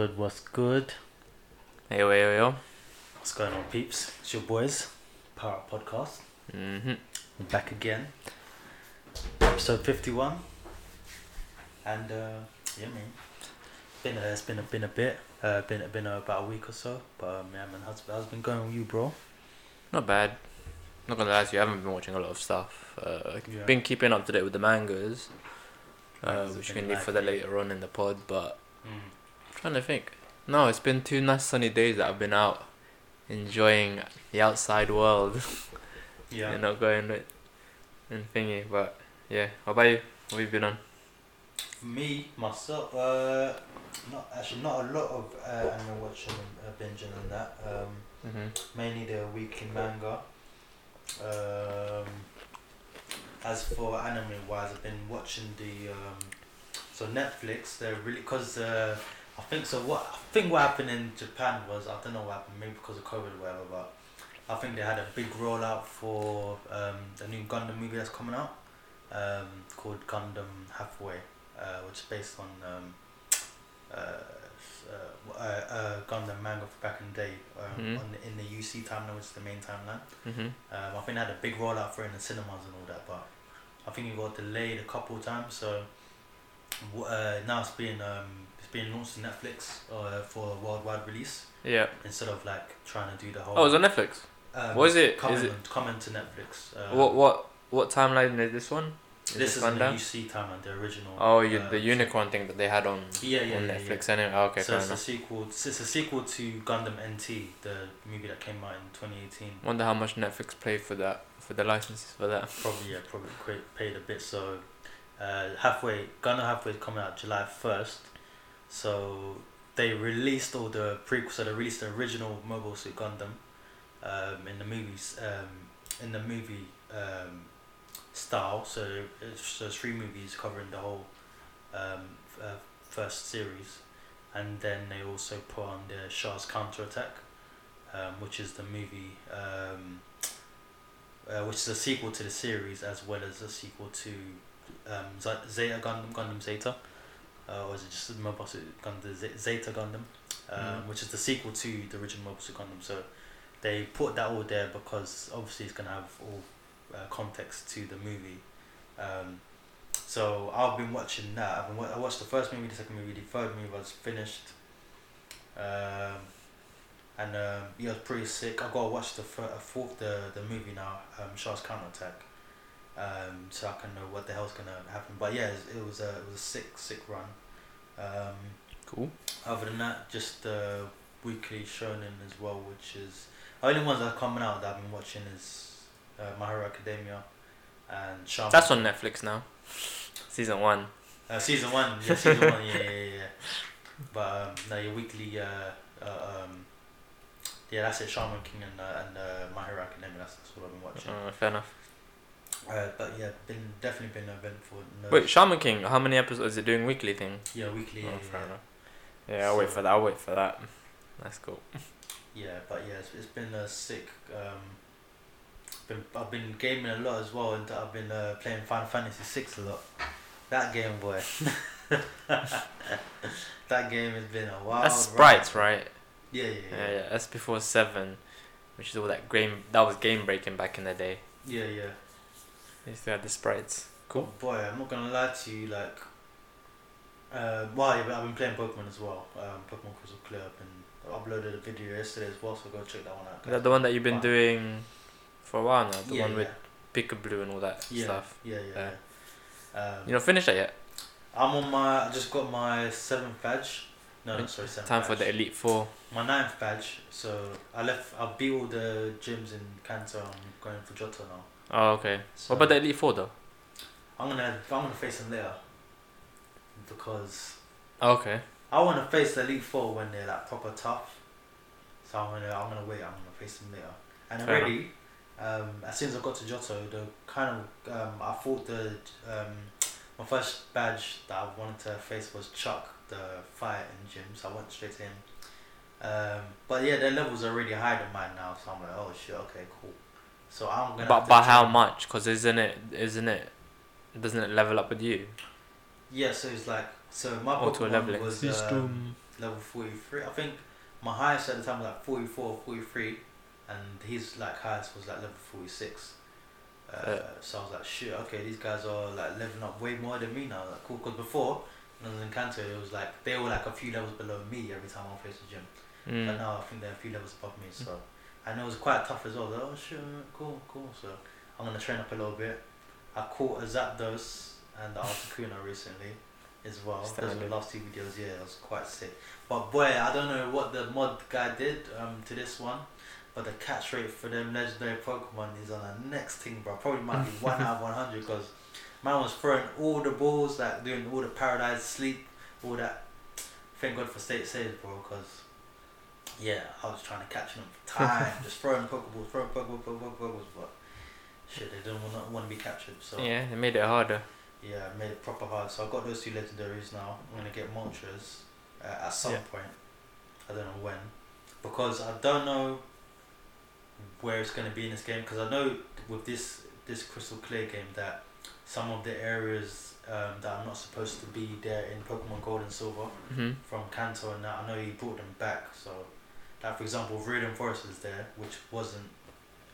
What's good? What's good? Hey, yo, yo, yo. What's going on, peeps? It's your boys, Power Up Podcast. Mm-hmm. We're back again. Episode fifty-one. And uh, yeah, man. Been a, it's been a been a bit. Uh, been been about a week or so. But um, yeah, man, how's how's it been going with you, bro? Not bad. Not gonna lie to you, I haven't been watching a lot of stuff. Uh, Yeah. Been keeping up to date with the mangas, uh, which you can leave for the later on in the pod. But Mm. Trying to think. No, it's been two nice sunny days that I've been out enjoying the outside world. Yeah. you not going with and thingy. But yeah, how about you? What have you been on? Me myself, uh, not actually not a lot of uh, anime watching, uh, binging and that. Um, Mm-hmm. mainly the weekly manga. Um, as for anime wise, I've been watching the um, so Netflix. They're really because uh, I think so. What I think what happened in Japan was I don't know what happened. Maybe because of COVID or whatever, but I think they had a big rollout for um, the new Gundam movie that's coming out um, called Gundam Hathaway, uh, which is based on. Um, uh, uh, uh, uh, Gundam manga from back in the day um, Mhm. on the, in the UC timeline, which is the main timeline. Mm-hmm. Um, I think they had a big rollout for it in the cinemas and all that, but I think it got delayed a couple of times. So uh, now it's being um, being launched on Netflix uh, for a worldwide release Yeah. instead of like trying to do the whole. Oh, it's on Netflix. um, what is it? Coming, Is it- coming to Netflix? Uh, what what what timeline is this one? Is This is the UC timeline, the original. Oh, you, uh, the unicorn thing that they had on Yeah, yeah, on yeah, Netflix yeah. anyway. Oh, okay, so it's a sequel. It's a sequel to Gundam NT, the movie that came out in 2018. Wonder how much Netflix paid for that for the licenses for that. Probably yeah, probably paid a bit. So uh, Hathaway, Gundam Hathaway is coming out July first. So they released all the prequels. So they released the original Mobile Suit Gundam um, in the movies. Um, in the movie um, style. So it's so three movies covering the whole um, uh, first series, and then they also put on the Char's Counterattack, um, which is the movie. Um, uh, which is a sequel to the series as well as a sequel to um, Zeta Gundam, Gundam Zeta, uh, or is it just Mobile Suit Gundam Z- Zeta Gundam, um, Mhm. which is the sequel to the original Mobile Suit Gundam. So they put that all there because obviously it's gonna have all uh, context to the movie. Um, so I've been watching that. I've been wa- I watched the first movie, the second movie, the third movie was finished. Um, and um, yeah, it was pretty sick. I gotta watch the uh, fourth the the movie now, um, Char's Counterattack, um, so I can know what the hell's gonna happen. But yeah, it, it was a it was a sick sick run. Um, Cool. other than that, just the weekly shonen as well, which is the only ones that are coming out that I've been watching is uh, My Hero Academia and Shaman. That's on Netflix now. Season one. Uh, season one, yeah, season one, yeah, yeah, yeah. But um, no, your weekly, uh, uh, um, yeah, that's it. Shaman King and uh, and uh, My Hero Academia. That's, that's what I've been watching. Uh, fair enough. Uh, but yeah, been definitely been eventful. No, Wait, Shaman King. How many episodes is it doing weekly thing? yeah, weekly. oh, Yeah, fair yeah, enough. Yeah, I'll wait for that. I'll wait for that. That's cool. yeah, but yeah, it's, it's been a sick. Um, been I've been gaming a lot as well, and I've been uh, playing Final Fantasy Six a lot. That game, boy. that game has been a wild. That's ride. sprites, right? Yeah, yeah, Yeah, yeah. yeah. That's before seven, which is all that game. That was game breaking back in the day. Yeah, yeah. They used to have the sprites. Cool. Boy, I'm not gonna lie to you. Like, uh, well, yeah, but I've been playing Pokemon as well. Um, Pokemon Crystal Clear. I've been I uploaded a video yesterday as well, so go check that one out. Is that the one that you've been Wow. doing for a while now? The yeah, one yeah. with Pikachu and all that yeah, stuff. Yeah, yeah. yeah. Um, You know, finished that yet? I'm on my. I just got my seventh badge. No, no, sorry, seventh Time badge. for the Elite Four. My ninth badge. So I left. I beat all the gyms in Kanto. I'm going for Johto now. Oh, okay. So What about the Elite Four though? I'm gonna. I'm gonna face them later. Because okay. I want to face the Elite Four when they're like proper tough. So I'm gonna. I'm gonna wait. I'm gonna face them later. And Fair already, um, as soon as I got to Johto, the kind of um, I thought the um, my first badge that I wanted to face was Chuck, the fire gym. So I went straight to him. Um, but yeah, their levels are really higher than mine now. So I'm like, oh shit, okay, cool. So I'm gonna. But by how much? Cause isn't it? Isn't it? Doesn't it level up with you? Yeah, so it's like so my Auto Pokemon was system. um, level 43. I think my highest at the time was like 44 43, and his like highest was like level 46. Uh, Yeah. So I was like, shit, okay, these guys are like leveling up way more than me now. Like, cool, because before, when I was in Kanto, it was like they were like a few levels below me every time I faced the gym. But Mm. now I think they're a few levels above me, so and it was quite tough as well. Like, oh shit, cool, cool. So I'm gonna train up a little bit. I caught a Zapdos and the Articuno recently as well. Those were the last two videos. Yeah, it was quite sick. But boy, I don't know what the mod guy did um to this one, but the catch rate for them legendary Pokemon is on the next thing, bro. Probably might be one out of one hundred because man was throwing all the balls, like doing all the paradise sleep, all that. Thank God for state saves, bro, because yeah, I was trying to catch them for time, just throwing Pokeballs, throwing Pokeballs, Pokeballs, Pokeballs, but shit, they didn't want, want to be captured. So yeah. they made it harder. I made it proper hard. So I've got those two legendaries now. I'm gonna get Moltres uh, at some Yeah. point. I don't know when, because I don't know where it's gonna be in this game. Because I know with this this Crystal Clear game that some of the areas um, that are not supposed to be there in Pokemon Gold and Silver hmm from Kanto and that. I know he brought them back. So, like for example, Viridian Forest is there, which wasn't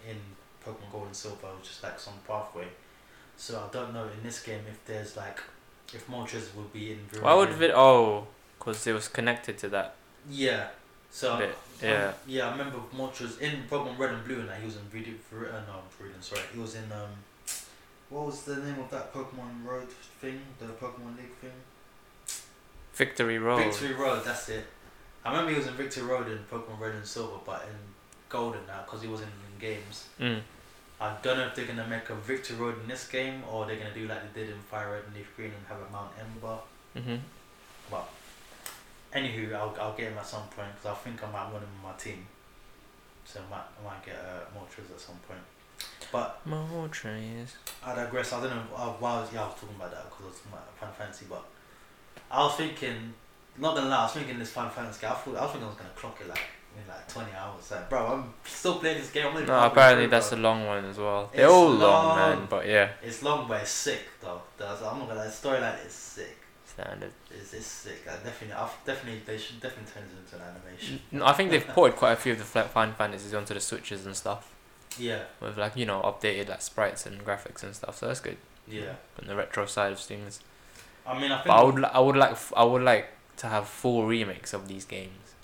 in Pokemon Gold and Silver. It was just like some pathway. So I don't know in this game if there's like if Moltres will be in Viridian. Why would Vid? Oh, because it was connected to that Yeah. So bit. um, Yeah. yeah, I remember Moltres in Pokemon Red and Blue, and that he was in Viridian. Vir- uh, no, Viridian. Sorry, he was in um. What was the name of that Pokemon Road thing? The Pokemon League thing. Victory Road. Victory Road, that's it. I remember he was in Victory Road in Pokemon Red and Silver, but in Golden now because he wasn't in games. Mm. I don't know if they're gonna make a Victory Road in this game or they're gonna do like they did in Fire Red and Leaf Green and have a Mount Ember. Mhm. But anywho, I'll, I'll get him at some point because I think I might want him in my team. So I might, I might get uh, Moltres at some point. But More trains. I digress. I don't know uh, why I was, yeah, I was talking about that because I was talking about Final Fantasy, but I was thinking, not gonna lie, I was thinking this Final Fantasy. I thought I was thinking I was gonna clock it like in like twenty hours. Like, bro, I'm still playing this game. I'm No, apparently that's bro. a long one as well. They're It's all long, long. man. But yeah, It's long, but it's sick though. That's, I'm not gonna lie. The storyline is sick. standard. It's, it's sick. I definitely, I've definitely, they should definitely turn this into an animation. No, I think they've ported quite a few of the Final Fantasies onto the Switches and stuff Yeah, with like you know updated like sprites and graphics and stuff. So that's good. yeah. On the retro side of things. I mean, I think. But I would li- I would like f- I would like to have full remakes of these games.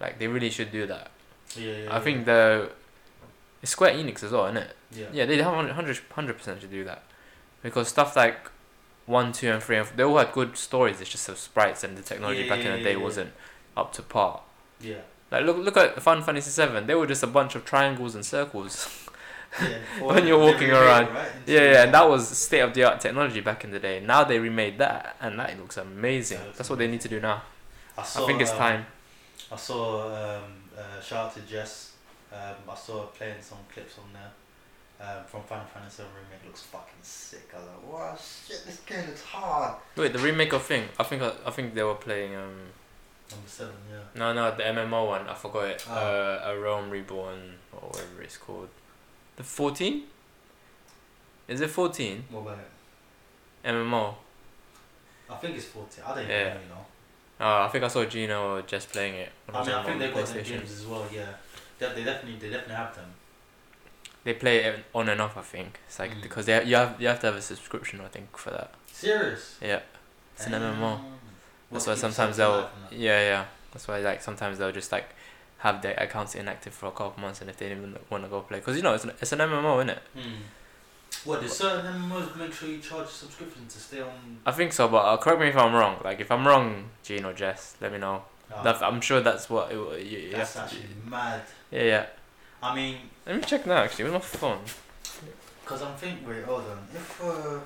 Like they really should do that. Yeah, yeah. I think the it's Square Enix as well, isn't it? Yeah. Yeah, they have 100 percent to do that, because stuff like one, two, and three, and they all had good stories. It's just the sprites and the technology Yeah, back in the day wasn't up to par. Yeah. Like look look at Final Fantasy Seven. They were just a bunch of triangles and circles. yeah. When you're walking it, around. right, yeah, yeah, and that was state of the art technology back in the day. Now they remade that, and that looks amazing. Yeah, That's what they need to do now. I, saw, I think it's um, time. I saw um, uh, shout out to Jess. Um, I saw her playing some clips on there um, from Final Fantasy remake. Looks fucking sick. I was like, wow, shit, this game looks hard. Wait, the remake of thing. I think I I think they were playing um. Number seven, yeah. No, no, the MMO one. I forgot it. Oh. Uh, a Realm Reborn or whatever it's called. The fourteen. Is it fourteen? What about it? MMO. I think it's 14. I don't even Yeah. know, you know. Oh, I think I saw Gino just playing it. I mean, I on think they've got the PlayStation. games as well, yeah. They, they definitely they definitely have them. They play it on and off. I think it's like Mm. because they you have you have to have a subscription. I think for that. Serious? Yeah. It's an MMO. That's why sometimes they'll alive and that? yeah yeah. That's why like sometimes they'll just like have their accounts inactive for a couple months, and if they didn't want to go play, because you know it's an, it's an MMO, isn't it? Hmm. What, do certain MMOs make sure you charge a subscription to stay on? I think so, but uh, correct me if I'm wrong. Like if I'm wrong, Gene or Jess, let me know. Ah, That, I'm sure that's what it, you, you that's actually mad. Yeah, yeah. I mean, Let me check now. Actually, with my phone. because I'm thinking, wait, hold on. If, uh.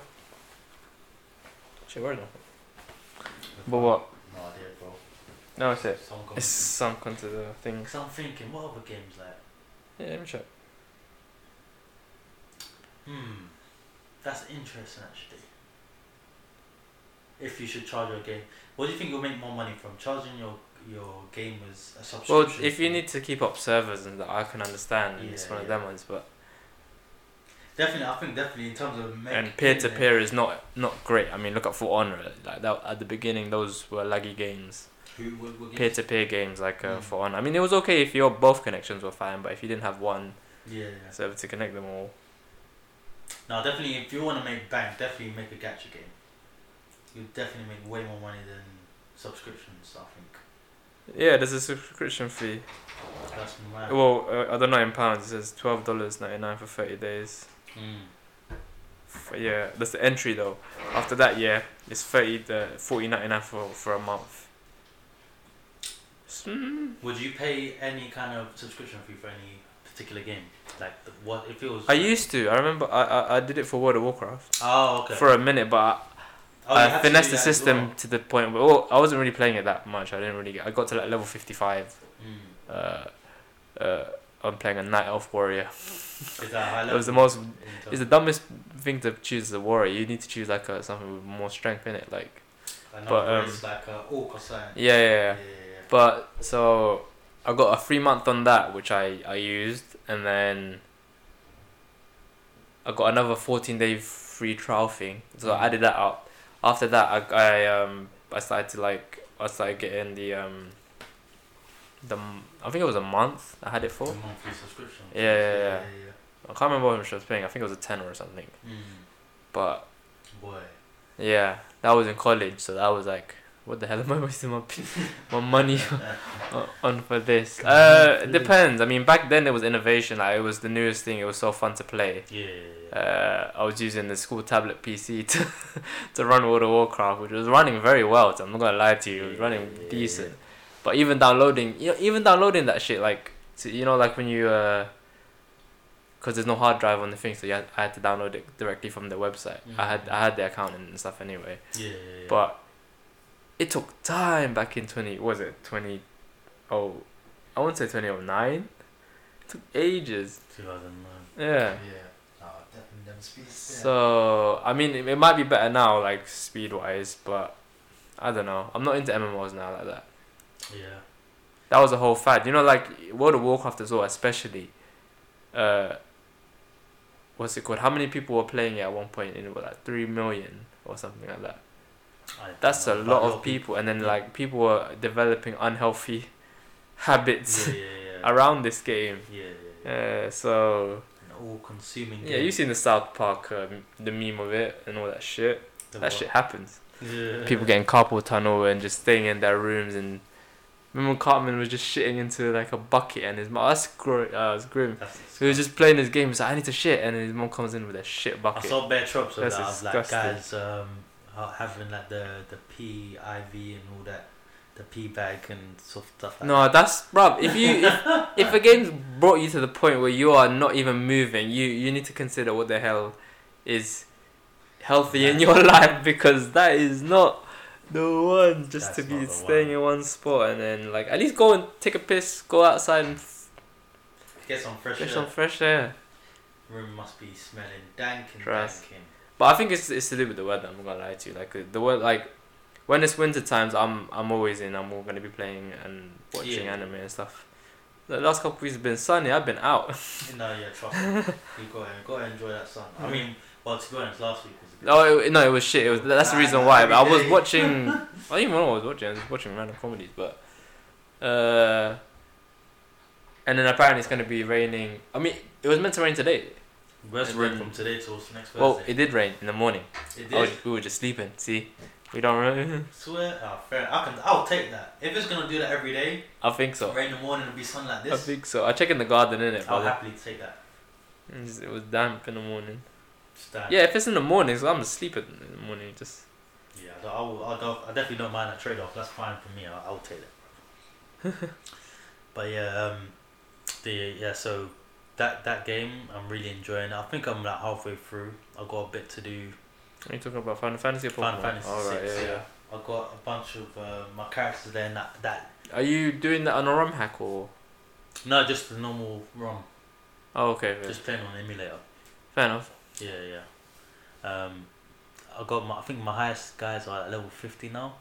Shit, where is my phone? But what? No idea. No, it's it. Someone It's sunk onto the thing. Because I'm thinking, what other games like? Yeah, let me check. Hmm. That's interesting, actually. If you should charge your game, what do you think you'll make more money from charging your your gamers a Well, if you need to keep up servers and that, I can understand. and it's Yeah, one of them ones, but definitely, I think definitely in terms of and peer to peer is not not great. I mean, look at For Honor. Like that at the beginning, those were laggy games. Who what, what peer to peer games like uh, Mm. For Honor. I mean, it was okay if your both connections were fine, but if you didn't have one Yeah, yeah. server to connect them all, Now, definitely, if you want to make bank, definitely make a gacha game. You definitely make way more money than subscriptions. I think yeah, there's a subscription fee. that's mad. Well, uh, I don't know in pounds. It says twelve dollars ninety nine for thirty days. Mm. Yeah, that's the entry though. After that, yeah, it's thirty uh, forty ninety nine for for a month. Mm, Would you pay any kind of subscription fee for any particular game? Like what if it was? I used to. I remember I, I I did it for World of Warcraft Oh, okay. for a minute, but I, oh, I finessed the system well. to the point where well, I wasn't really playing it that much. I didn't really get. I got to like level fifty five. Mm. Uh, uh, I'm playing a Night Elf Warrior. Is that It was the most. It's the dumbest thing to choose as a warrior. You need to choose like a, something with more strength in it. Like but, um, like a orc or something. yeah, yeah, yeah. yeah, yeah. But so I got a free month on that, which I I used, and then I got another fourteen day free trial thing. So I added that up. After that, I I um I started to like I started getting the um the I think it was a month I had it for. The monthly subscription. Yeah, yeah, yeah. yeah, I can't remember how much I was paying. I think it was a ten or something. Mm. But Boy. yeah, that was in college, so that was like, what the hell am I wasting my my money on- for this? Uh, it depends. I mean, back then there was innovation. Like it was the newest thing. It was so fun to play. Yeah. Uh, I was using the school tablet PC to to run World of Warcraft, which was running very well. So I'm not gonna lie to you, it was running Yeah. decent. But even downloading, you know, even downloading that shit, like, to, you know, like when you, uh, cause there's no hard drive on the thing, so you had, I had to download it directly from the website. I had Mhm. I had the account and stuff anyway. yeah, yeah, yeah. But it took time back in twenty. Was it twenty? Oh, I won't say twenty oh nine. It took ages. 2009. Yeah. Yeah. Oh, definitely them speeds. So I mean, it, it might be better now, like speed wise, but I don't know. I'm not into MMOs now like that. Yeah. That was a whole fad. You know, like World of Warcraft as well, especially. Uh, what's it called? How many people were playing it at one point? In like three million or something like that. I That's a lot of people, and then Yeah. like people were developing unhealthy habits Yeah, yeah, around this game. yeah, yeah, yeah. Uh, so An all-consuming. yeah, you've seen the South Park, um, the meme of it and all that shit. That shit happens. Yeah. people getting carpal tunnel and just staying in their rooms and remember Cartman was just shitting into like a bucket and his mom that's gr- uh, it's grim That's he was just playing his game he's like I need to shit and his mom comes in with a shit bucket. I saw bare tropes of That's that. Of like guys um, having like the the P IV and all that, the P bag and stuff stuff like no that's bruv if you if, if a game's brought you to the point where you are not even moving you you need to consider what the hell is healthy in your life because that is not the one just to be staying one. in one spot and then like at least go and take a piss go outside and f- Get some fresh get air. some fresh air Room must be smelling dank and Trust. danking. But I think it's it's to do with the weather. I'm not gonna lie to you. Like uh, the weather, like when it's winter times, I'm I'm always in. I'm all gonna be playing and watching Yeah. anime and stuff. The last couple weeks have been sunny. I've been out. No, yeah, trust me. you gotta gotta enjoy that sun. I mean, well, to be honest, last week was. Oh it, no, it was shit. It was that's the reason why. But I was watching. I don't even know what I was watching. I was watching random comedies, but. Uh. And then apparently it's gonna be raining. I mean, it was meant to rain today. And rain then- from today till next Thursday. Well, it did rain in the morning. it I was, we were just sleeping. See, we don't. Really, Swear, oh, fair. I can. I'll take that. If it's gonna do that every day, I think so. rain in the morning and be sun like this. I think so. I check in the garden in it, I'll happily take that. it was damp in the morning. Yeah, if it's in the morning, so I'm asleep in the morning. Just Yeah, I, will, I, don't, I definitely don't mind that trade off. That's fine for me. I'll, I'll take it. but yeah, um, the yeah. So that that game, I'm really enjoying. I think I'm like halfway through. I got a bit to do. are you talking about Final Fantasy or Final? Fantasy All right, six. yeah, yeah, I got a bunch of uh, my characters there. And that that. Are you doing that on a ROM hack or? no, just the normal ROM. Oh, okay, fair, Just playing on emulator. fair enough. Yeah, yeah. Um, I got my. I think my highest guys are at level fifty now,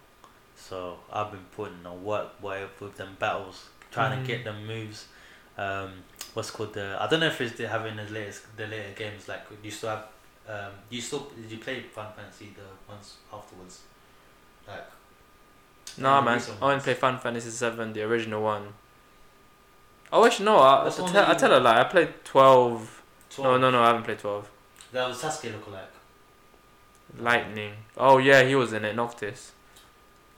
so I've been putting a work way with them battles, trying Mhm. to get them moves. Um, what's called the? I don't know if it's they having the latest the later games like you still have. Um, you still did you play Final Fantasy the ones afterwards, like Nah, man. I only play Final Fantasy Seven, the original one. Oh, actually, no. I, I, tell, I tell a lie. I played twelve. No, 12. no, no. I haven't played twelve. That was Sasuke lookalike. Lightning. Oh yeah, he was in it. Noctis.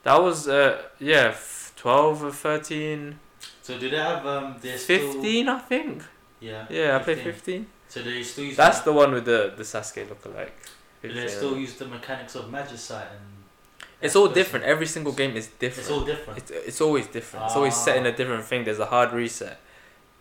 That was uh yeah, f- twelve or thirteen. So do they have um? They're still- 15 I think. Yeah. Yeah, I played 15. So they still use. That's the. the one with the the Sasuke lookalike. Do they still use the mechanics of Magicite and. It's all different. Every single game is different. It's all different. It's, it's always different. It's always set in a different thing. There's a hard reset,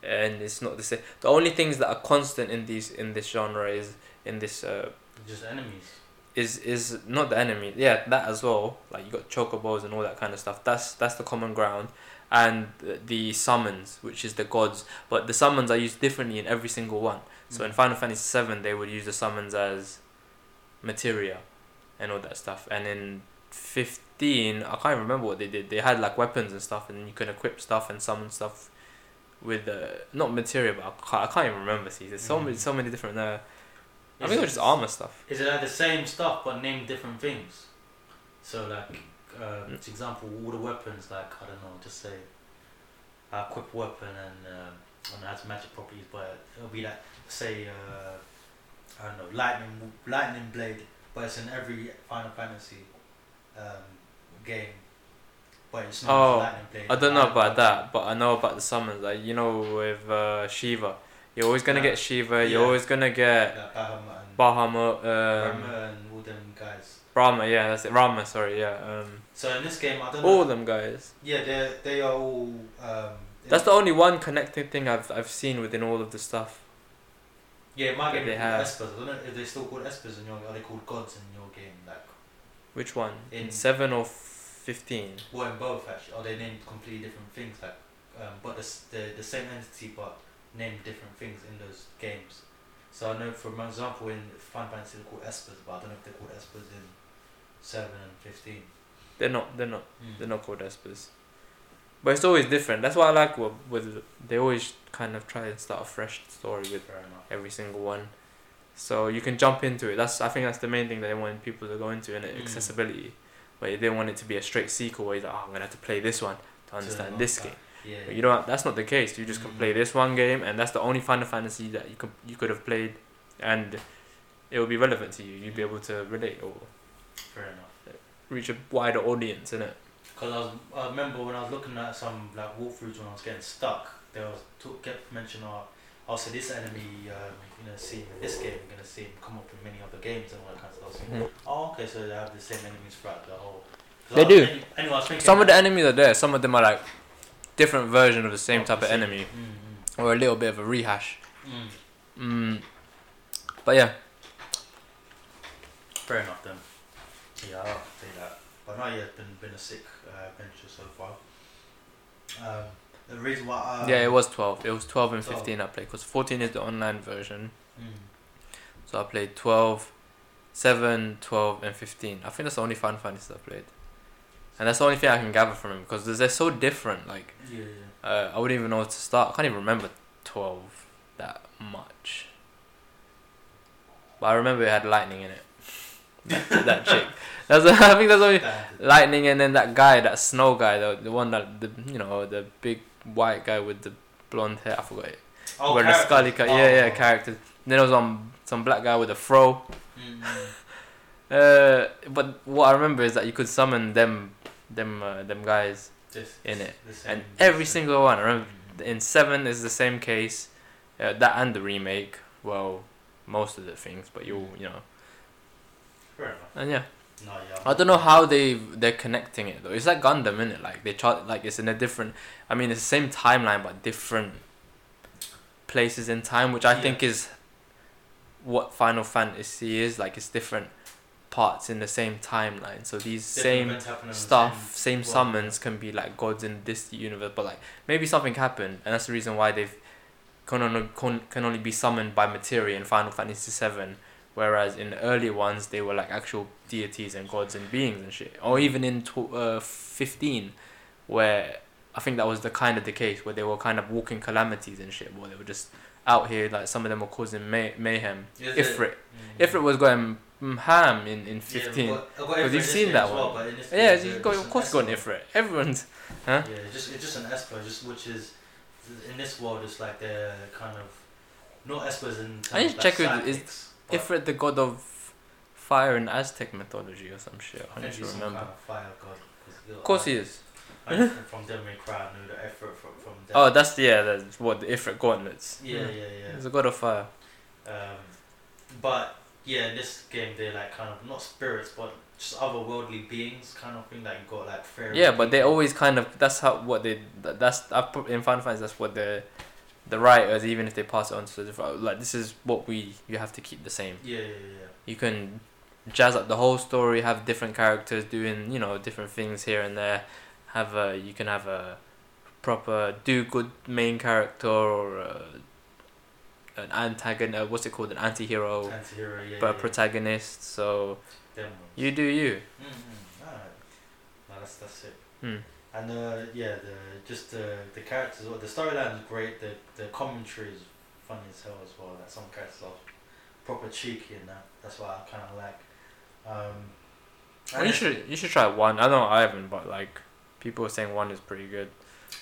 and it's not the same. The only things that are constant in these in this genre is in this uh, Just enemies. is is not the enemy. Yeah, that as well. Like you got chocobos and all that kind of stuff. That's that's the common ground, and the, the summons, which is the gods. But the summons are used differently in every single one. So in Mm. Final Fantasy Seven, they would use the summons as materia, and all that stuff. And in fifteen, I can't remember what they did. They had like weapons and stuff, and you can equip stuff and summon stuff with uh, not materia, but I can't, I can't even remember. See, there's so many Mm. so many different. Uh, I Is think it it- was just armor stuff. Is it like the same stuff but named different things? So like, uh, Mm. for example, all the weapons like I don't know, just say, I equip weapon and um, I it has magic properties, but it'll be like say, uh, I don't know, lightning lightning blade, but it's in every Final Fantasy um, game. But it's not Oh, lightning blade. I don't know about blade. that, but I know about the summons. Like you know, with uh, Shiva, you're always gonna Yeah. get Shiva. You're Yeah. always gonna get Like Bahamut and Bahamut, um, Ramuh and all them guys. Ramuh. Yeah, that's it. Ramuh. Sorry, yeah. Um, So in this game, I don't know. all of them guys. Yeah, they they are all. Um, That's the only one connecting thing I've I've seen within all of the stuff. Yeah, my game they have. Espers. I don't know if they're still called Espers in your. Are they called gods in your game? Like, Which one? In- seven or fifteen? well, in both actually. Are they named completely different things? Like, um, but the the the same entity, but named different things in those games. So I know, for example, in Final Fantasy they're called Espers, but I don't know if they're called Espers in seven and fifteen. They're not. They're not. Mm. They're not called espers. But it's always different. That's what I like with, with they always kind of try and start a fresh story with every single one. So you can jump into it. That's I think that's the main thing that they want people to go into and Mm. accessibility. But they didn't want it to be a straight sequel where you're like, oh, I'm gonna have to play this one to understand So, this game. Yeah. But you don't. That's not the case. You just can Mm. play this one game, and that's the only Final Fantasy that you could you could have played, and it will be relevant to you. You'd be able to relate or Fair enough. Reach a wider audience in it. Because I was, I remember when I was looking at some like walkthroughs when I was getting stuck, there was talk, kept mention of, also this enemy um, you're gonna see him in this game, you're gonna see him come up in many other games and all that kind of stuff. So, Mhm. Oh, okay, so they have the same enemies throughout the whole. They do. Anyway, anyway, thinking Some of the enemies are there. Some of them are like different version of the same Oh, type of enemy, Mm, or a little bit of a rehash. mm. Mm. But yeah, Fair enough then. Yeah, I'll say that. But not yet. Been been a sick uh, adventure so far. Um, the reason why. I, yeah, it was twelve. It was twelve and 12. fifteen I played because fourteen is the online version. Mm. So I played 12, 7, 12, and 15. I think that's the only Final Fantasy I played. And that's the only thing I can gather from it because they're so different. Like, Yeah, yeah. uh, I wouldn't even know where to start. I can't even remember 12 that much. But I remember it had lightning in it. that chick. That's I think that's only Damn. lightning and then that guy, that snow guy, the the one that the you know the big white guy with the blonde hair. I forgot it. Oh, Where the. Scully cut. Oh, Yeah, yeah, oh. characters. Then there was some some black guy with a fro. Mm, mm. Uh, but what I remember is that you could summon them, them, uh, them guys Just in it, and every same. single one. I remember Mm. in seven is the same case, uh, that and the remake. Well, most of the things, but you you know, Fair enough. and yeah, No, yeah. I don't know how they they're connecting it though. It's like Gundam, is it? Like they chart like it's in a different. I mean, it's the same timeline but different places in time, which I Yeah. think is what Final Fantasy is. Like it's different parts in the same timeline. So these Different same in the stuff, same world, summons can be like gods in this universe, but like maybe something happened, and that's the reason why they've can only can, can only be summoned by materia in Final Fantasy Seven, whereas in the earlier ones they were like actual deities and gods and beings and shit, or even in tw- uh, fifteen, where I think that was the kind of the case where they were kind of walking calamities and shit, where they were just out here like some of them were causing may- mayhem. Is Ifrit, it? Mm. Ifrit was going mm, Ham in, in 15. but Because Ifrit you've seen that well, one. but yeah, you it's got, of course got an Ifrit. Everyone's. Huh? Yeah, it's just it's just an Esper, just which is in this world it's like they're kind of not Espers in I need to like check with- is but Ifrit, the god of fire in Aztec mythology or some shit. I I need think to remember. kind of fire god. 'cause, you know, Of course I- he is. I know from, from Devil Cry, I knew the Ifrit from from. Oh, that's yeah. That's what the Ifrit gauntlets. yeah, yeah, yeah. He's a god of fire. Um, but yeah, in this game they're like kind of not spirits, but just otherworldly beings, kind of thing. Like got like fairy. Yeah, but they always kind of that's how what they that's I put in Final Fantasy that's what the the writers even if they pass it on to the different like this is what we you have to keep the same. Yeah, yeah, yeah. You can jazz up the whole story, have different characters doing you know different things here and there. Have a you can have a proper do good main character or uh an antagonist. Uh, what's it called? An anti-hero, Anti-hero, yeah. but yeah. protagonist. So Them you do you. Mm-hmm. Alright. No, that's that's it. Hmm. And uh, yeah, the just the the characters, the storyline is great. The the commentary is funny as hell as well. Like some characters are proper cheeky and that. That's what I kind of like. Um, Well, you should you should try one. I know I haven't, but like people are saying one is pretty good.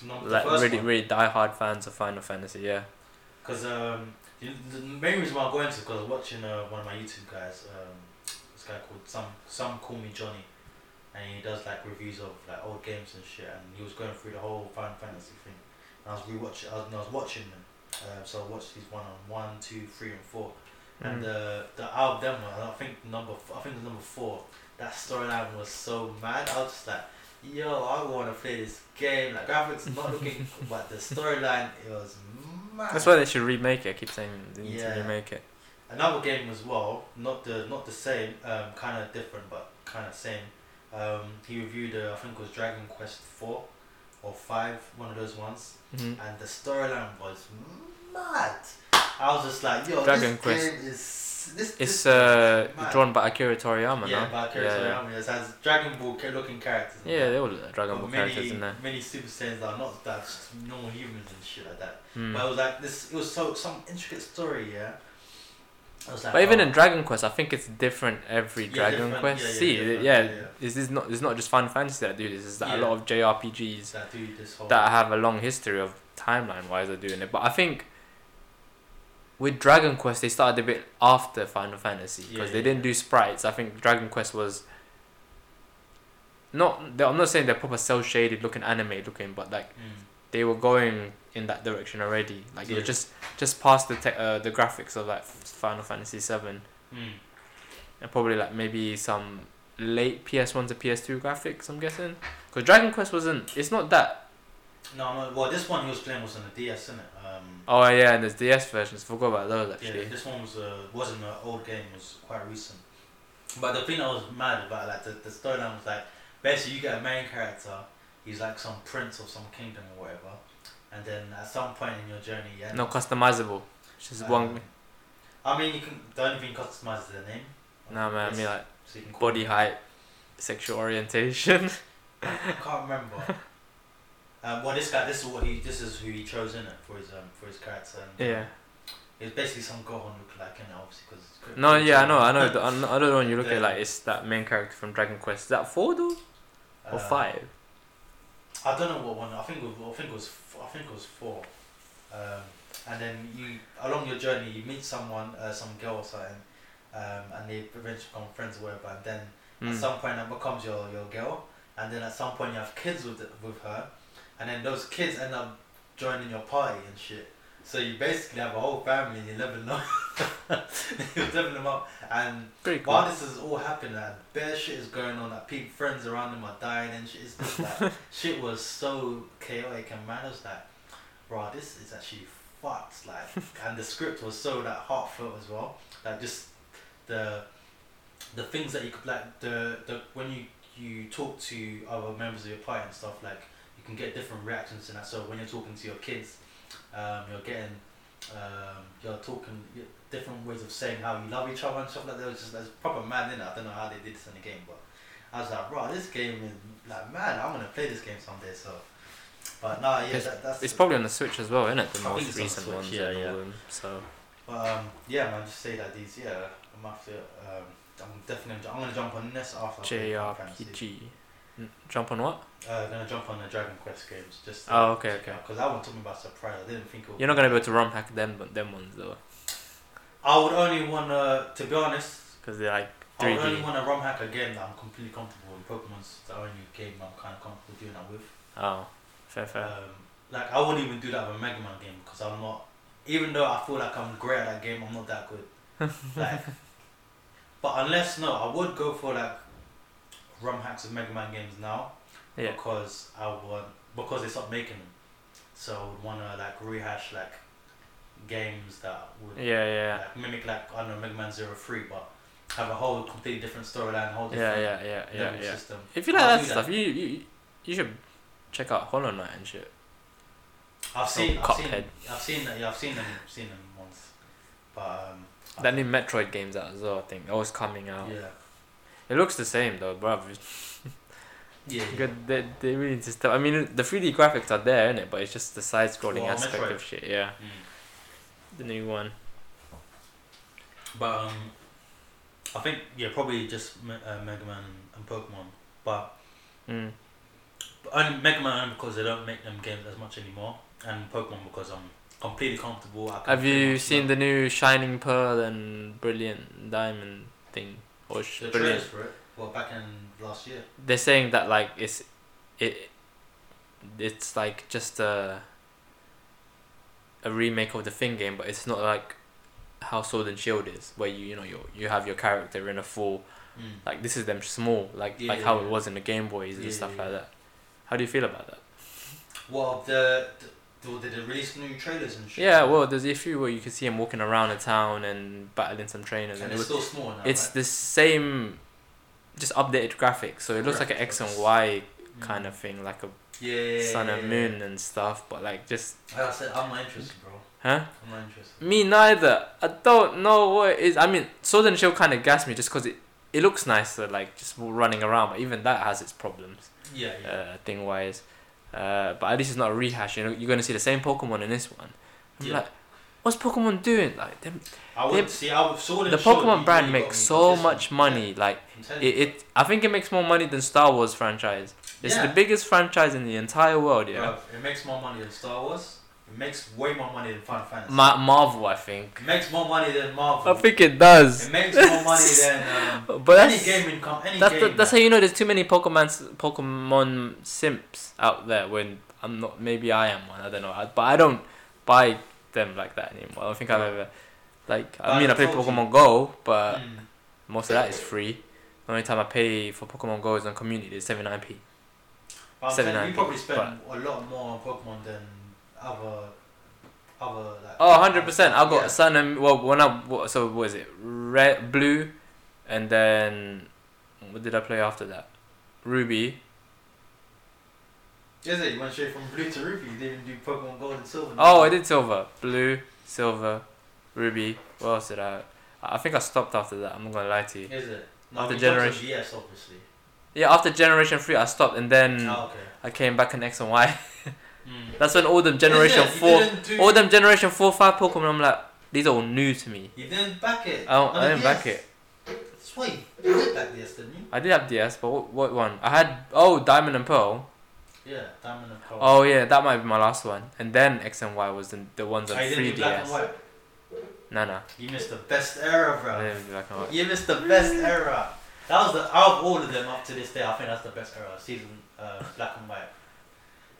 not Like really one. really die-hard fans of Final Fantasy. Yeah. Because um, the, the main reason why I go into because I was watching uh, one of my YouTube guys, um, this guy called some some call me Johnny, and he does like reviews of like old games and shit, and he was going through the whole Final Fantasy thing. And I was rewatching, I was, I was watching them, uh, so I watched these one on one, two, three, and four. And Mm. the the out of them one, I think number f- I think the number four. That storyline was so mad. I was just like, yo, I want to play this game. Like graphics not looking, but the storyline it was mad. That's why they should remake it. I keep saying they need Yeah. to remake it. Another game as well, not the not the same, um, kind of different, but kind of same. Um, he reviewed, uh, I think it was Dragon Quest four or five, one of those ones, hmm and the storyline was mad. I was just like, yo, Dragon this Quest. game is this. It's this uh drawn by Akira Toriyama, Yeah, no? by Akira yeah, Toriyama. It has Dragon Ball looking characters. yeah, they all look like Dragon But Ball many, characters in there. Many Super Saiyans are not that just normal humans and shit like that. Mm. But it was like this. It was so some intricate story, yeah. Like, But even oh. in Dragon Quest, I think it's different every Yeah, Dragon different- Quest. yeah, yeah, See, yeah, yeah. is not? It's not just Final Fantasy that do this. It's that a lot of JRPGs that this that have a long history of timeline wise are doing it. But I think with Dragon Quest they started a bit after Final Fantasy because they didn't do sprites. I think Dragon Quest was not. I'm not saying they're proper cell shaded looking anime looking, but like Mm. they were going in that direction already. Like it was Yeah. just just past the te- uh, the graphics of like Final Fantasy Seven Mm. and probably like maybe some late PS1 to PS2 graphics. I'm guessing because Dragon Quest wasn't. It's not that. No, no, well, this one he was playing was on the DS, isn't it? Um, Oh yeah, and there's DS versions. Forgot about those actually. yeah, this one was uh, wasn't an old game. It was quite recent. But the thing I was mad about, like the, the storyline was like, basically you get a main character. He's like some prince of some kingdom or whatever, and then at some point in your journey, yeah. No customizable. It's just one. I mean, you can. The only thing customized is the name. Nah, man. I mean like so body height, sexual orientation. I can't remember. um, well, this guy, this is what he, this is who he chose in it for his um for his character. And, yeah. It's basically some Gohan look like, and obviously because. No, yeah, I know, I know. The an- other one you look at like it's that main character from Dragon Quest. Is that four though or Uh, five? I don't know what one. I think it was, I think it was I think it was four. Um, and then you along your journey you meet someone, uh, some girl or something, um, and they eventually become friends or whatever. And then at Mm. some point that becomes your, your girl, and then at some point you have kids with with her, and then those kids end up joining your party and shit. So you basically have a whole family and you level them up. you level them up, and cool. while this is all happening, and bare shit is going on, like people, friends around them are dying and shit. It's just like shit was so chaotic and man I was like, bro, this is actually fucked. Like, and the script was so like heartfelt as well. Like just the the things that you could like the the when you you talk to other members of your party and stuff like you can get different reactions and that. So when you're talking to your kids, um, you're getting um, you're talking different ways of saying how you love each other and stuff like that. It was just that's proper man in it. I don't know how they did this in the game, but I was like, bro, this game is like man. I'm gonna play this game someday. So, but nah, yeah, It's- that, that's It's probably on the Switch as well, isn't it? The I most on recent Switch, ones. yeah, yeah. them, So But um, yeah, man, just say that these, yeah, I'm after um, I'm definitely I'm gonna jump on this after. JRPG. Jump on what? Uh, gonna jump on the Dragon Quest games. Just. Oh, okay, okay. Because that one took me by surprise. I didn't think it. You're not gonna be able to ROM hack them, but them ones though, I would only wanna, to be honest, because they're like three. I would only want to ROM hack a game that I'm completely comfortable with. Pokemon's the only game I'm kind of comfortable doing that with. Oh, fair, fair. Um, like I wouldn't even do that with a Mega Man game because I'm not. Even though I feel like I'm great at that game, I'm not that good. like, but unless no, I would go for like ROM hacks of Mega Man games now yeah. because I want because they stopped making them. So I would want to like rehash like games that would Yeah, yeah, like, mimic like I don't know Mega Man Zero Three, but have a whole completely different storyline, whole yeah, different yeah, yeah, yeah, level yeah. system. If you like I'll that stuff, you, you you should check out Hollow Knight and shit. I've seen, I've seen, I've seen that. Yeah, I've seen them, seen them once, but um, That new Metroid game's out as well. I think that was coming out. Yeah, It looks the same though, bruv. yeah. yeah. Good, they, they really just. I mean, the 3D graphics are there, innit? But it's just the side-scrolling Well, aspect Metroid. of shit. Yeah, Mm. the new one. But um, I think yeah, probably just uh, Mega Man and Pokemon, but Mm. only Mega Man because they don't make them games as much anymore, and Pokemon because I'm completely comfortable. Have you seen know the new Shining Pearl and Brilliant Diamond thing? Or the trailers for it? Well, back in last year. They're saying that like it's it it's like just a a remake of the Thing game, but it's not like how Sword and Shield is, where you you know you you have your character in a full Mm. like this is them small like Yeah, like how yeah. it was in the Game Boys and Yeah, stuff like that. How do you feel about that? Well, the, the did they release new trailers and shit? Yeah, well, there's a few where you can see him walking around the town and battling some trainers, and and it it's was, still small now. it's right? the same, just updated graphics. So it looks like an X and Y Mm. kind of thing, like a yeah, sun yeah, and moon and stuff. But like just, Like I said, I'm not interested, bro. huh? I'm not interested. Me neither. I don't know what it is. I mean, Sword and Shield kind of gassed me just because it it looks nicer, like just running around. But even that has its problems, Yeah, yeah. uh, thing wise. Uh, but at least it's not a rehash. You know, you're gonna see the same Pokemon in this one. I'm Yeah. like, what's Pokemon doing? Like, them, I would see. I and the Pokemon brand makes so much one. money. Like, Yeah, I'm it, it, I think it makes more money than Star Wars franchise. It's Yeah. the biggest franchise in the entire world. Yeah, Bruv, it makes more money than Star Wars. It makes way more money than Final Fantasy. Ma- Marvel, I think. it makes more money than Marvel. I think it does. it makes more money than um, But any gaming com- any that's game. the, that's how you know there's too many Pokemon Pokemon simps out there. When I'm not, maybe I am one. I don't know. But I don't buy them like that anymore. I don't think I've ever. Like I But mean, I I play told you. Pokemon Go, but Mm. most of that is free. The only time I pay for Pokemon Go is on Community. It's 79p. But I'm telling you, 79p, you probably spend a lot more on Pokemon than other other like. Oh, 100%. I got Yeah. Sun and well when I what, so what was it? Red, blue, and then what did I play after that? Ruby. Is it? You went straight from blue to ruby. You didn't do Pokemon Gold and Silver. Oh, I did silver, blue, silver, ruby. What else did I? I think I stopped after that. I'm not gonna lie to you. Is it? No, After we jumped to generation- DS, obviously. Yeah, after Generation Three, I stopped, and then Oh, okay. I came back in X and Y. Mm. That's when all them Generation it? Four, didn't do- all them Generation Four, Five Pokemon. I'm like, these are all new to me. You didn't back it. I don't, I didn't back DS. it. Sweet. You did back DS, didn't you? I did have DS, but what, what one? I had oh Diamond and Pearl. Yeah, Diamond and Pearl. Oh yeah, that might be my last one. And then X and Y was the, the ones on Oh, you black and 3DS. white. No, no. You missed the best era, I bro. didn't do black and white. You missed the best era. That was the out of all of them up to this day. I think that's the best era. Season uh, Black and White,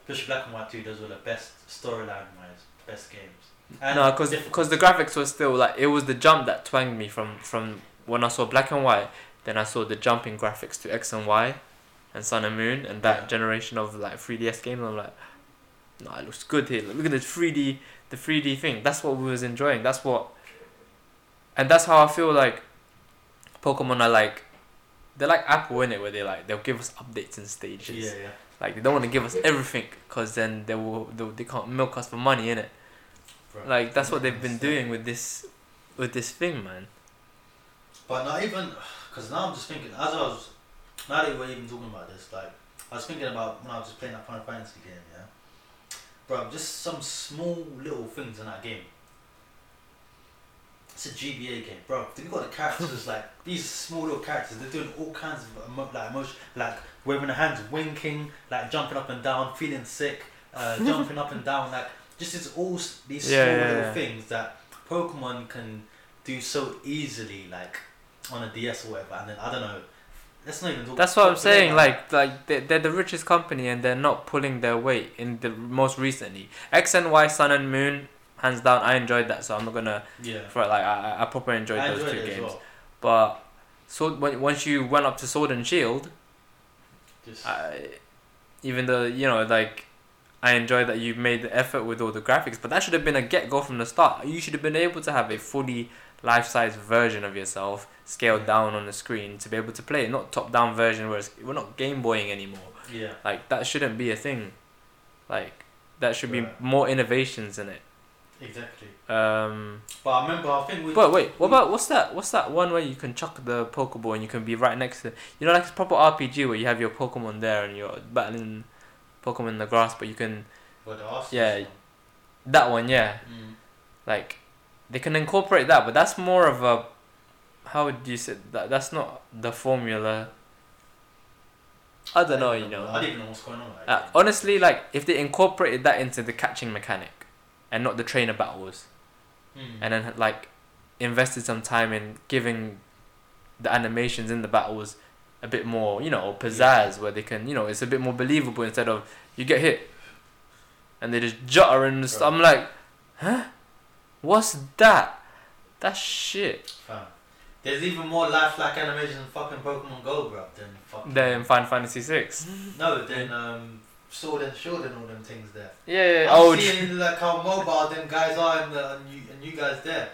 especially Black and White Two. Those were the best storyline wise, best games. And No, because difficult. the graphics were still like it was the jump that twanged me from from when I saw black and white. Then I saw the jumping graphics to X and Y, and Sun and Moon, and that Yeah. generation of like 3DS games. I'm like, no, it looks good here. Look at the 3D, the 3D thing. That's what we was enjoying. That's what, and that's how I feel like Pokemon are like. They're like Apple in it, where they like they'll give us updates and stages. yeah, yeah. Like they don't want to give us everything, cause then they will they, they can't milk us for money in it. Like that's what they've been doing with this, with this thing, man. But not even, because now I'm just thinking, as I was, now that we're even talking about this, like, I was thinking about when I was just playing that Final Fantasy game, yeah? Bro, just some small little things in that game. It's a GBA game, bro. They've got the characters like these small little characters. They're doing all kinds of emo- like emotion, like waving their hands, winking, like jumping up and down, feeling sick, uh, jumping up and down, like just it's all these Yeah, small yeah, little yeah. things that Pokemon can do so easily, like on a DS or whatever. And then I don't know. Let's not even talk. That's what I'm saying. about- Like, like they're, they're the richest company and they're not pulling their weight in the most recently. X and Y, Sun and Moon, hands down. I enjoyed that, so I'm not gonna. yeah, For like, I, I- properly enjoyed I those enjoyed two games. well. But so when once you went up to Sword and Shield, Just, I, even though you know like. I enjoy that you made the effort with all the graphics, but that should have been a get go from the start. You should have been able to have a fully life size version of yourself scaled down on the screen to be able to play it, not top down version where it's, we're not Game Boying anymore. yeah, Like that shouldn't be a thing. Like that should be more innovations in it. exactly. Um, But I remember, I think we. but wait, what about what's that? What's that one where you can chuck the Pokeball and you can be right next to you know like it's proper RPG where you have your Pokemon there and you're battling Pokemon in the grass, but you can Yeah. one. that one, yeah. Mm. Like they can incorporate that, but that's more of a how would you say that? That's not the formula. I don't know, you know. I don't even know what's going on. Uh, honestly, like if they incorporated that into the catching mechanic, and not the trainer battles, Mm. and then like invested some time in giving the animations in the battles a bit more, you know, pizzazz, where they can, you know, it's a bit more believable instead of you get hit, and they just jutter and st- I'm like, huh, what's that? That's shit. Fam. There's even more lifelike animation in fucking Pokemon Go, bro, than fucking. Then Final Fantasy Six. No, then um, Sword and Shield and all them things there. Yeah, yeah. I'm Oh, seeing like how mobile them guys are and, the, and you and you guys there.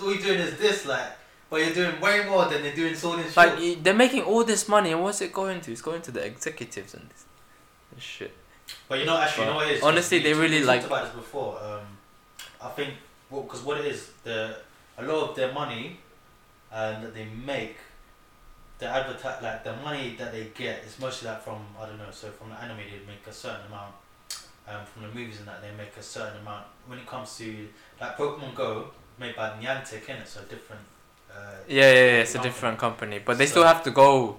All you're doing is this, like, but you're doing way more than they're doing Sword and Shield. like y- they're making all this money, and what's it going to? It's going to the executives and this, this shit. But you know, actually, you know what it is. Honestly, We- they really talked like- about this before. Um, I think well, because what it is, the a lot of their money, um, that they make, the advertise like the money that they get is mostly like from I don't know. So from the anime, they make a certain amount. Um, from the movies and that, they make a certain amount. When it comes to like Pokemon Go, made by Niantic, innit? So different. Uh, Yeah, yeah, yeah. It's a different company, but they So- still have to go.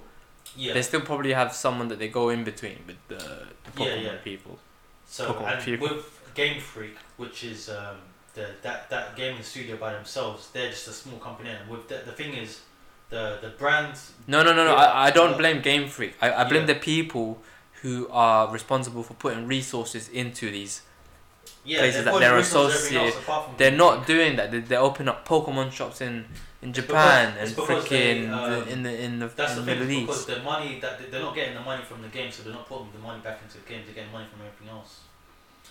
Yeah. They still probably have someone that they go in between with the, the Yeah, Pokemon yeah. people. So Pokemon and people. with Game Freak, which is um, the that that gaming studio by themselves, they're just a small company. And with the, the thing is, the the brands. No, no, no, no. I, I don't blame Game Freak. I, I blame Yeah. the people who are responsible for putting resources into these. Yeah, Places they're that they're resources everything else associated- They're not doing that. They, they open up Pokemon shops in in Japan because- and freaking um, the, in the in the, That's in the Middle because the money that they- they're not getting the money from the game, so they're not putting the money back into the game. They're getting money from everything else.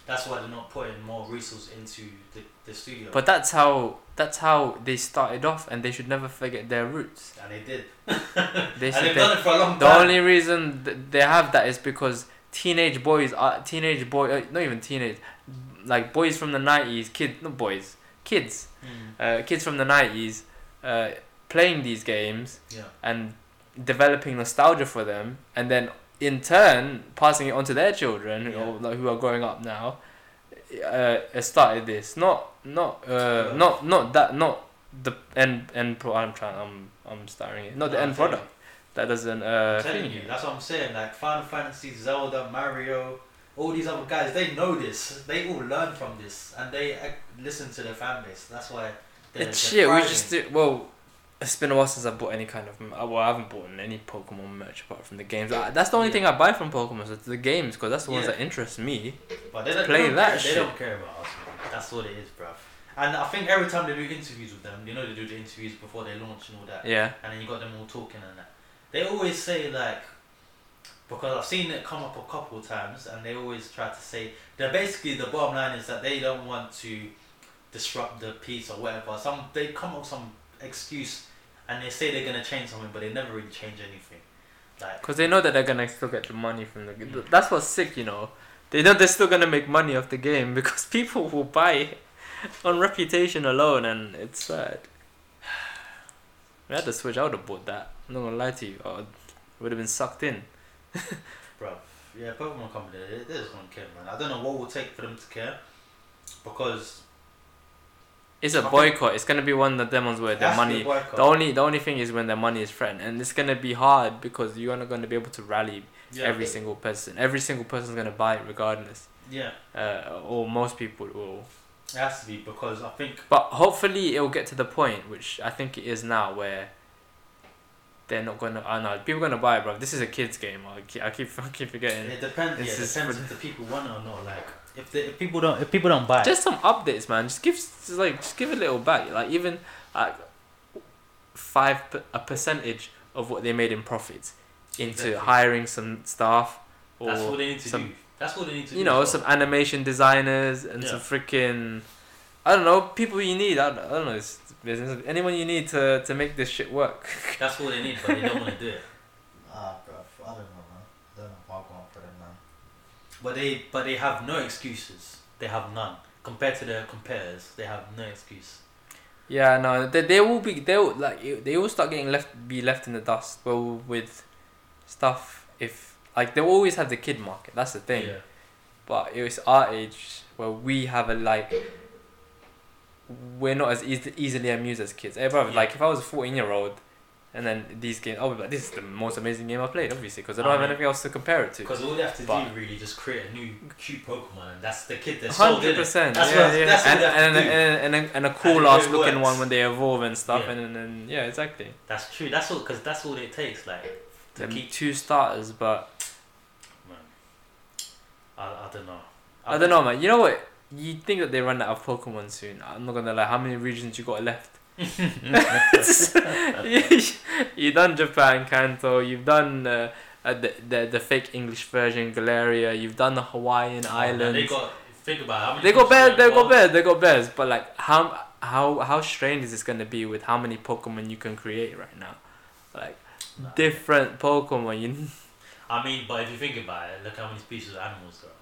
That's why they're not putting more resources into the, the studio. But that's how that's how they started off, and they should never forget their roots. and they did. they and they've they- done it for a long the time. only reason th- they have that is because teenage boys are teenage boy, uh, not even teenage, like boys from the nineties, kids, not boys, kids, Mm, uh, kids from the nineties, uh, playing these games yeah. and developing nostalgia for them, and then in turn passing it on to their children Yeah. or like, who are growing up now. Uh, started this, not not uh, Yeah. not not that, not the end end. Pro- I'm trying. I'm I'm starting it. Not the No, end I'm product. That doesn't. Uh, I'm telling you, that's what I'm saying. Like Final Fantasy, Zelda, Mario, all these other guys, they know this. They all learn from this, and they uh, listen to their fan base. That's why. They're, It's shit. We just do, well. It's been a while since I bought any kind of. uh, Well, I haven't bought any Pokemon merch apart from the games. I, that's the only Yeah. thing I buy from Pokemon. So it's the games because that's the ones Yeah. that interest me. But they don't, play they don't that care, shit. They don't care about us. That's what it is, bruv. And I think every time they do interviews with them, you know they do the interviews before they launch and all that. Yeah. And then you got them all talking and that. They always say like, because I've seen it come up a couple of times, and they always try to say that basically the bottom line is that they don't want to disrupt the peace or whatever. Some they come up with some excuse, and they say they're gonna change something, but they never really change anything. Like Because they know that they're gonna still get the money from the. g- That's what's sick, you know. They know they're still gonna make money off the game because people will buy it on reputation alone, and it's sad. We had to switch. I would have bought that. I'm not gonna lie to you. I would have been sucked in. Bro, yeah, Pokemon Company, they, they're just gonna care, man. I don't know what will take for them to care, because it's a boycott. It's gonna be one of them ones where their Has to be money. The only the only thing is when their money is threatened, and it's gonna be hard because you're not gonna be able to rally Yeah. every single person. Every single person's gonna buy it regardless, Yeah, uh, or most people will. it has to be because I think But hopefully it'll get to the point, which I think it is now, where they're not gonna. I know people gonna buy it, bro. This is a kids game. I keep I keep, I keep forgetting. it depends. It's Yeah, it depends if the people want it or not. Like if the if people don't if people don't buy Just some updates, man. Just give just like just give a little back. Like even like five a percentage of what they made in profits into Exactly. hiring some staff or that's what they need to some- do. That's what they need to do. you know as some animation designers and some freaking I don't know people you need. I don't, I don't know. It's business. Anyone you need to to make this shit work. That's what they need, but they don't want to do it. Ah, bro, I don't know, man. I don't know if I'll go on for them, man. But they but they have no excuses. They have none compared to their competitors. They have no excuse. Yeah, no, they, they will be they will like they will start getting left be left in the dust. Well, with stuff if like they will always have the kid market. That's the thing. Yeah. But it was our age where we have a like. We're not as easy, easily amused as kids. Hey, brother, Yeah. like if I was a fourteen year old, and then these games, I'll be like, this is the most amazing game I've played, obviously, because I don't I have mean- anything else to compare it to. Because all they have to But- do really just create a new cute Pokemon, and that's the kid they're sold Hundred percent, That's Yeah, what- yeah. that's and, and, and, and, and, a, and a cool ass looking works. one when they evolve and stuff, Yeah. and, and yeah, exactly. That's true. That's all because that's all it takes. Like to Them keep. two starters, but Man, I, I don't know. I don't know, man. You know what? You think that they run out of Pokemon soon? I'm not gonna lie. How many regions you got left? you, you done Japan, Kanto. You've done uh, uh, the, the the fake English version, Galeria. You've done the Hawaiian Oh, Islands. They got think about it, how many They got bears. They got bears. They got bears. But like, how how how strange is this gonna be with how many Pokemon you can create right now? Like Nah. different Pokemon. You I mean, but if you think about it, look how many species of animals there are.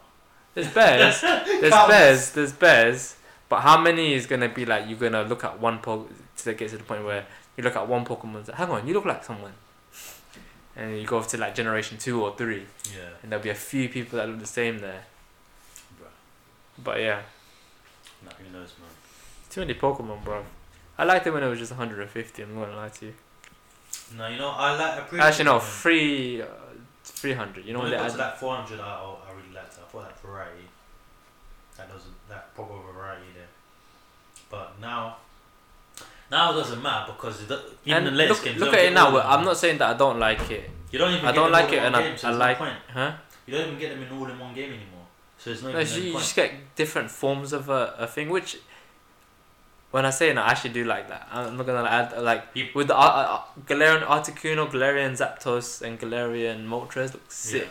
there's bears. There's bears. There's bears. But how many is gonna be like you're gonna look at one po to get to the point where you look at one Pokemon and say, hang on, you look like someone. And you go over to like generation two or three, Yeah, and there'll be a few people that look the same there. bro. But yeah, Nah, who knows, man. too many Pokemon, bro. I liked it when it was just 150. I'm not gonna lie to you. No, you know, I like. appreciate Actually, no, three, uh, 300. You know when when it they got to that 400, I, I really liked it. I thought that variety, that doesn't that proper variety there. But now, now it doesn't matter because it, even the latest look, games. look at it now. I'm not saying that I don't like it. You don't even. I get don't them like it, in and one I, so I like, No huh? You don't even get them in all in one game anymore. So there's no. No, even you, no you just get different forms of a, a thing, which when I say it, I actually do like that. I'm not gonna add like You- with the uh, uh, Galarian Articuno, Galarian Zapdos, and Galarian Moltres look sick.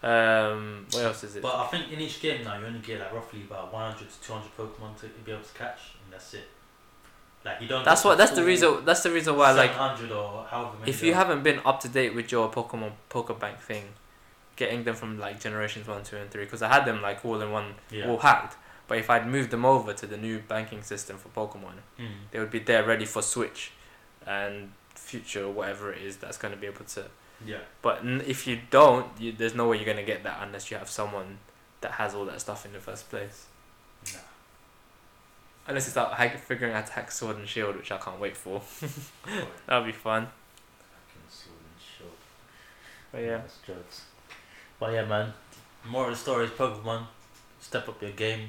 Um, what else is it? But I think in each game now you only get like roughly about 100 to 200 Pokemon to be able to catch, and that's it. Like you don't. that's what. That's the reason. That's the reason why. Like, or however many. if you are. haven't been up to date with your Pokemon Pokebank thing, getting them from like generations one, two, and three, because I had them like all in one, Yeah. all hacked. But if I'd moved them over to the new banking system for Pokemon, Mm. they would be there ready for Switch and future whatever it is that's going to be able to. Yeah. But n- if you don't, you, there's no way you're going to get that unless you have someone that has all that stuff in the first place. Unless you start hack- figuring out to hack Sword and Shield, which I can't wait for. That'll be fun. Fucking sword and shield. But yeah. That's jokes. But yeah, man. More of the story is Pokemon. Step up your game.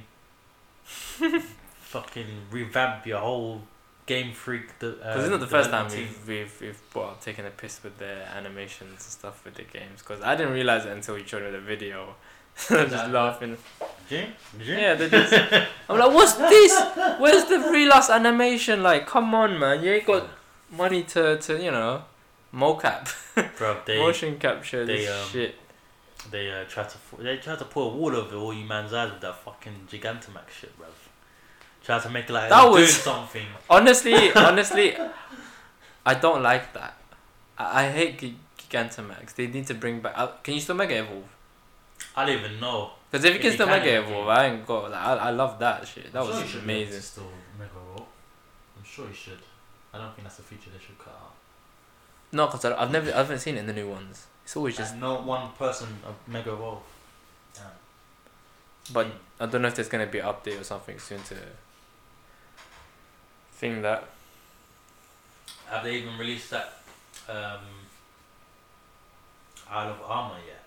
Fucking revamp your whole game freak. Because uh, Because it's not the first time we've, we've, we've up taking a piss with their animations and stuff with the games. Because I didn't realize it until you showed me the video. I'm just laughing. Yeah, they just. I'm like, what's this? Where's the real ass animation? Like, come on, man. You ain't got money to, to you know, mocap, Bro, they motion capture they, this um, shit. they uh, tried to they try to put a wall over all you man's eyes with that fucking Gigantamax shit, bro. Try to make it like That was doing something. Honestly, honestly, I don't like that. I, I hate Gi- Gigantamax. They need to bring back. Uh, can you still Mega Evolve? I don't even know. Because if you If can you still can, Mega you Evolve. I ain't got. Like, I, I love that shit. That I'm was be amazing. Still Mega Roll. I'm sure you should. I don't think that's a feature they should cut out. No, because I've never, I haven't seen it in the new ones. It's always just. Just no one person a Mega Evolve. Yeah. But I don't know if there's gonna be an update or something soon to thing that. Have they even released that um, Isle of Armor yet?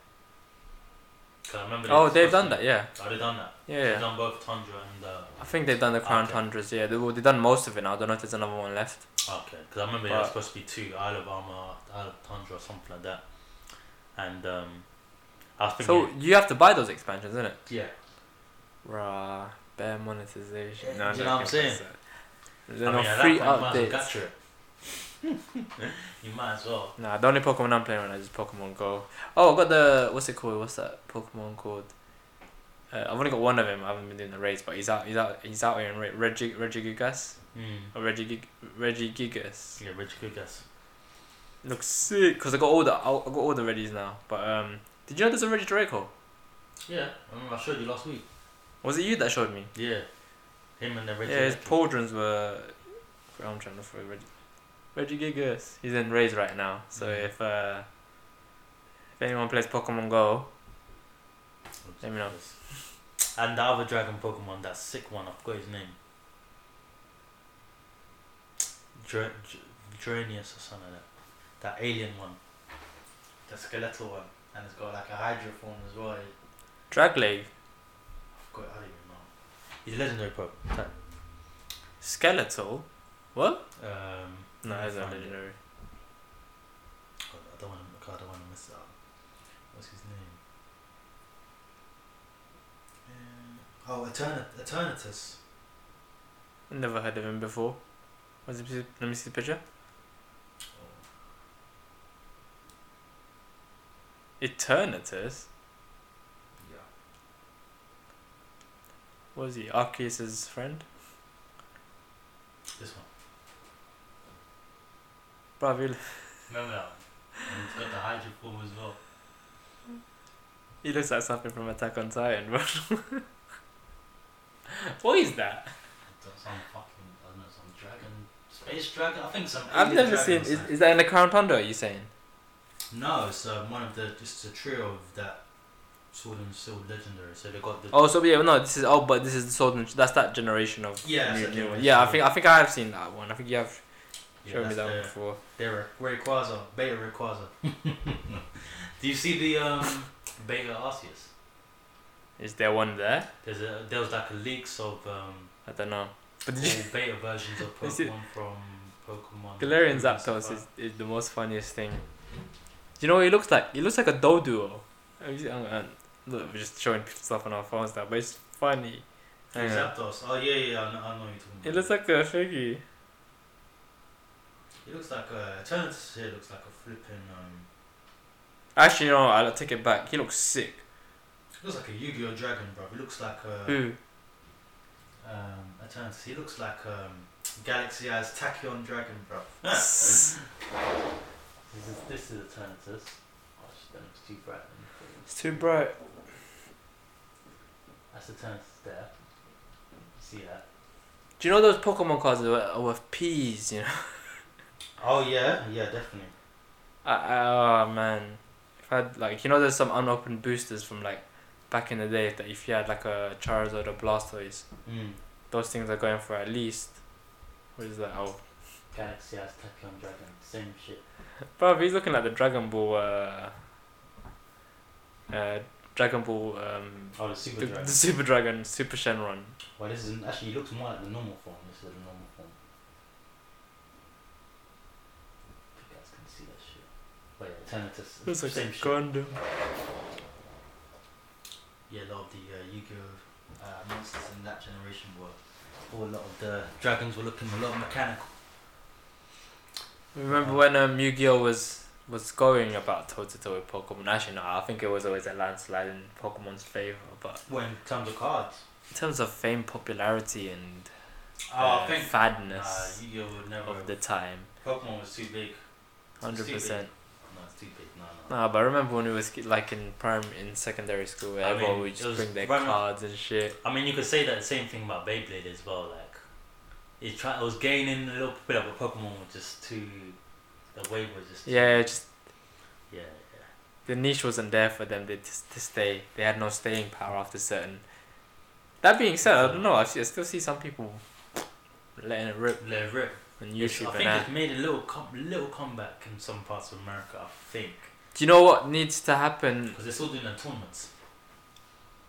'Cause I remember. Oh, they've supposed done that, yeah. Oh, they done that. Yeah, They've yeah. done both Tundra and. Uh, I think they've done the Crown Okay. Tundras, yeah. They, well, they've done most of it now. I don't know if there's another one left. Okay, because I remember there was supposed to be two Isle of Armor, Isle of Tundra, or something like that. And um, I was So you have to buy those expansions, isn't it? yeah, Rah, bare monetization. Yeah, No, do you no, know what I'm saying? There's no free that point, you might as well updates. you might as well. Nah, the only Pokemon I'm playing right now is Pokemon Go. Oh, I got the what's it called? What's that Pokemon called? Uh, I've only got one of him. I haven't been doing the raids, but he's out. He's out. He's out here in Re- Regi Regigigas Mm. or Regigig Regigigas. Yeah, guess. Looks sick. Cause I got all the I got all the Regis now. But um, did you know there's a Regidrago? Yeah, I remember I showed you last week. Was it you that showed me? Yeah, him and the Reggie. yeah, his pauldrons were. I'm trying to find Regi. Regigigas. He's in Rays right now. So Mhm. if uh, if anyone plays Pokemon Go, Let me know. And the other dragon Pokemon, that sick one, I forgot his name. Dra- Dr- Dranius or something like that. That alien one. The skeletal one. And it's got like a Hydra form as well. I Dragleg, forgot, I don't even know. He's a legendary Pokemon. Skeletal. What? Um, No, it's not it. legendary. I don't want to. I don't want to miss out. What's his name? Uh, oh, Eternit- Eternatus. Never heard of him before. Was it, let me see the picture. Eternatus. Yeah. Was he Arceus' friend? This one. He, Remember that one? And it's got the Hydra form as well. he looks like something from Attack on Titan, bro. what is that? Some fucking, I don't know, some dragon, space dragon. I think some. I've never seen. Is, is that in the Crown Tundra? Are you saying? No, it's uh, one of the. Just a trio of that Sword and Shield legendary. So they got the. Oh, so yeah, no. This is oh, but this is the Sword and that's that generation of Yeah, new, new. Yeah, I think I think I have seen that one. I think you have yeah, shown me that one before. They're Rayquaza, Beta Rayquaza. Do you see the um, Beta Arceus? Is there one there? There's a there was like a leaks of um, I don't know. But did you, beta versions of Pokemon from Pokemon. Galarian Blue Zapdos is, is the most funniest thing. Do you know what he looks like? It looks like a Doduo. Have you seen- hang on. Look, we're just showing stuff on our phones now, but it's funny. Zapdos. Oh yeah, yeah, I know, I know what you're talking about. It looks like a figgy. It looks like a Eternatus here looks like a flipping um. Actually, no, I'll take it back. He looks sick. It looks like a Yu-Gi-Oh dragon, bro. He looks like a Who? um Eternatus. He looks like um Galaxy Eyes Tachyon dragon, bro. this is this is Eternatus. Oh, shit, that looks too bright. Let me put it- It's too bright. That's Eternatus there. See that? Do you know those Pokemon cards are worth peas, you know? Oh yeah, yeah, definitely. I, I, oh man. If I had, like, you know, there's some unopened boosters from, like, back in the day that if you had, like, a Charizard or Blastoise, Mm. those things are going for at least. What is that? Oh. Galaxy Eyes Tachyon dragon, same shit. Bro, he's looking at the Dragon Ball, uh. Uh, Dragon Ball, um. Oh, the Super The, Dragon. the Super Dragon, Super Shenron. Well, this is actually it looks more like the normal form. This is the normal form. If you guys can see that shit. But yeah, Eternatus. Looks like same a shit. Gundam. Yeah, a lot of the uh, Yu-Gi-Oh uh, monsters in that generation were. Or a lot of the dragons were looking a lot mechanical. Remember when um, Yu-Gi-Oh was was going about toe to toe with Pokemon? Actually, no, I think it was always a landslide in Pokemon's favor. But Well, in terms of cards. in terms of fame, popularity, and Oh, uh, I think. fadness Nah, Yu-Gi-Oh would never. of the time, Pokemon was too big. hundred percent. No, it's too big. No, no. Nah, but I remember when it was like in prime in secondary school, where I everyone mean, would just bring their right cards and shit. I mean, you could say that the same thing about Beyblade as well. Like, it try it was gaining a little bit, of a Pokemon was just too. The wave was just. too- Yeah, just Yeah, yeah. the niche wasn't there for them to, to stay. They had no staying power after certain. That being said, I don't know. I, see, I still see some people letting it rip Let it rip. on YouTube I think it's made a little com- little comeback in some parts of America. I think Do you know what needs to happen? because they're still doing tournaments.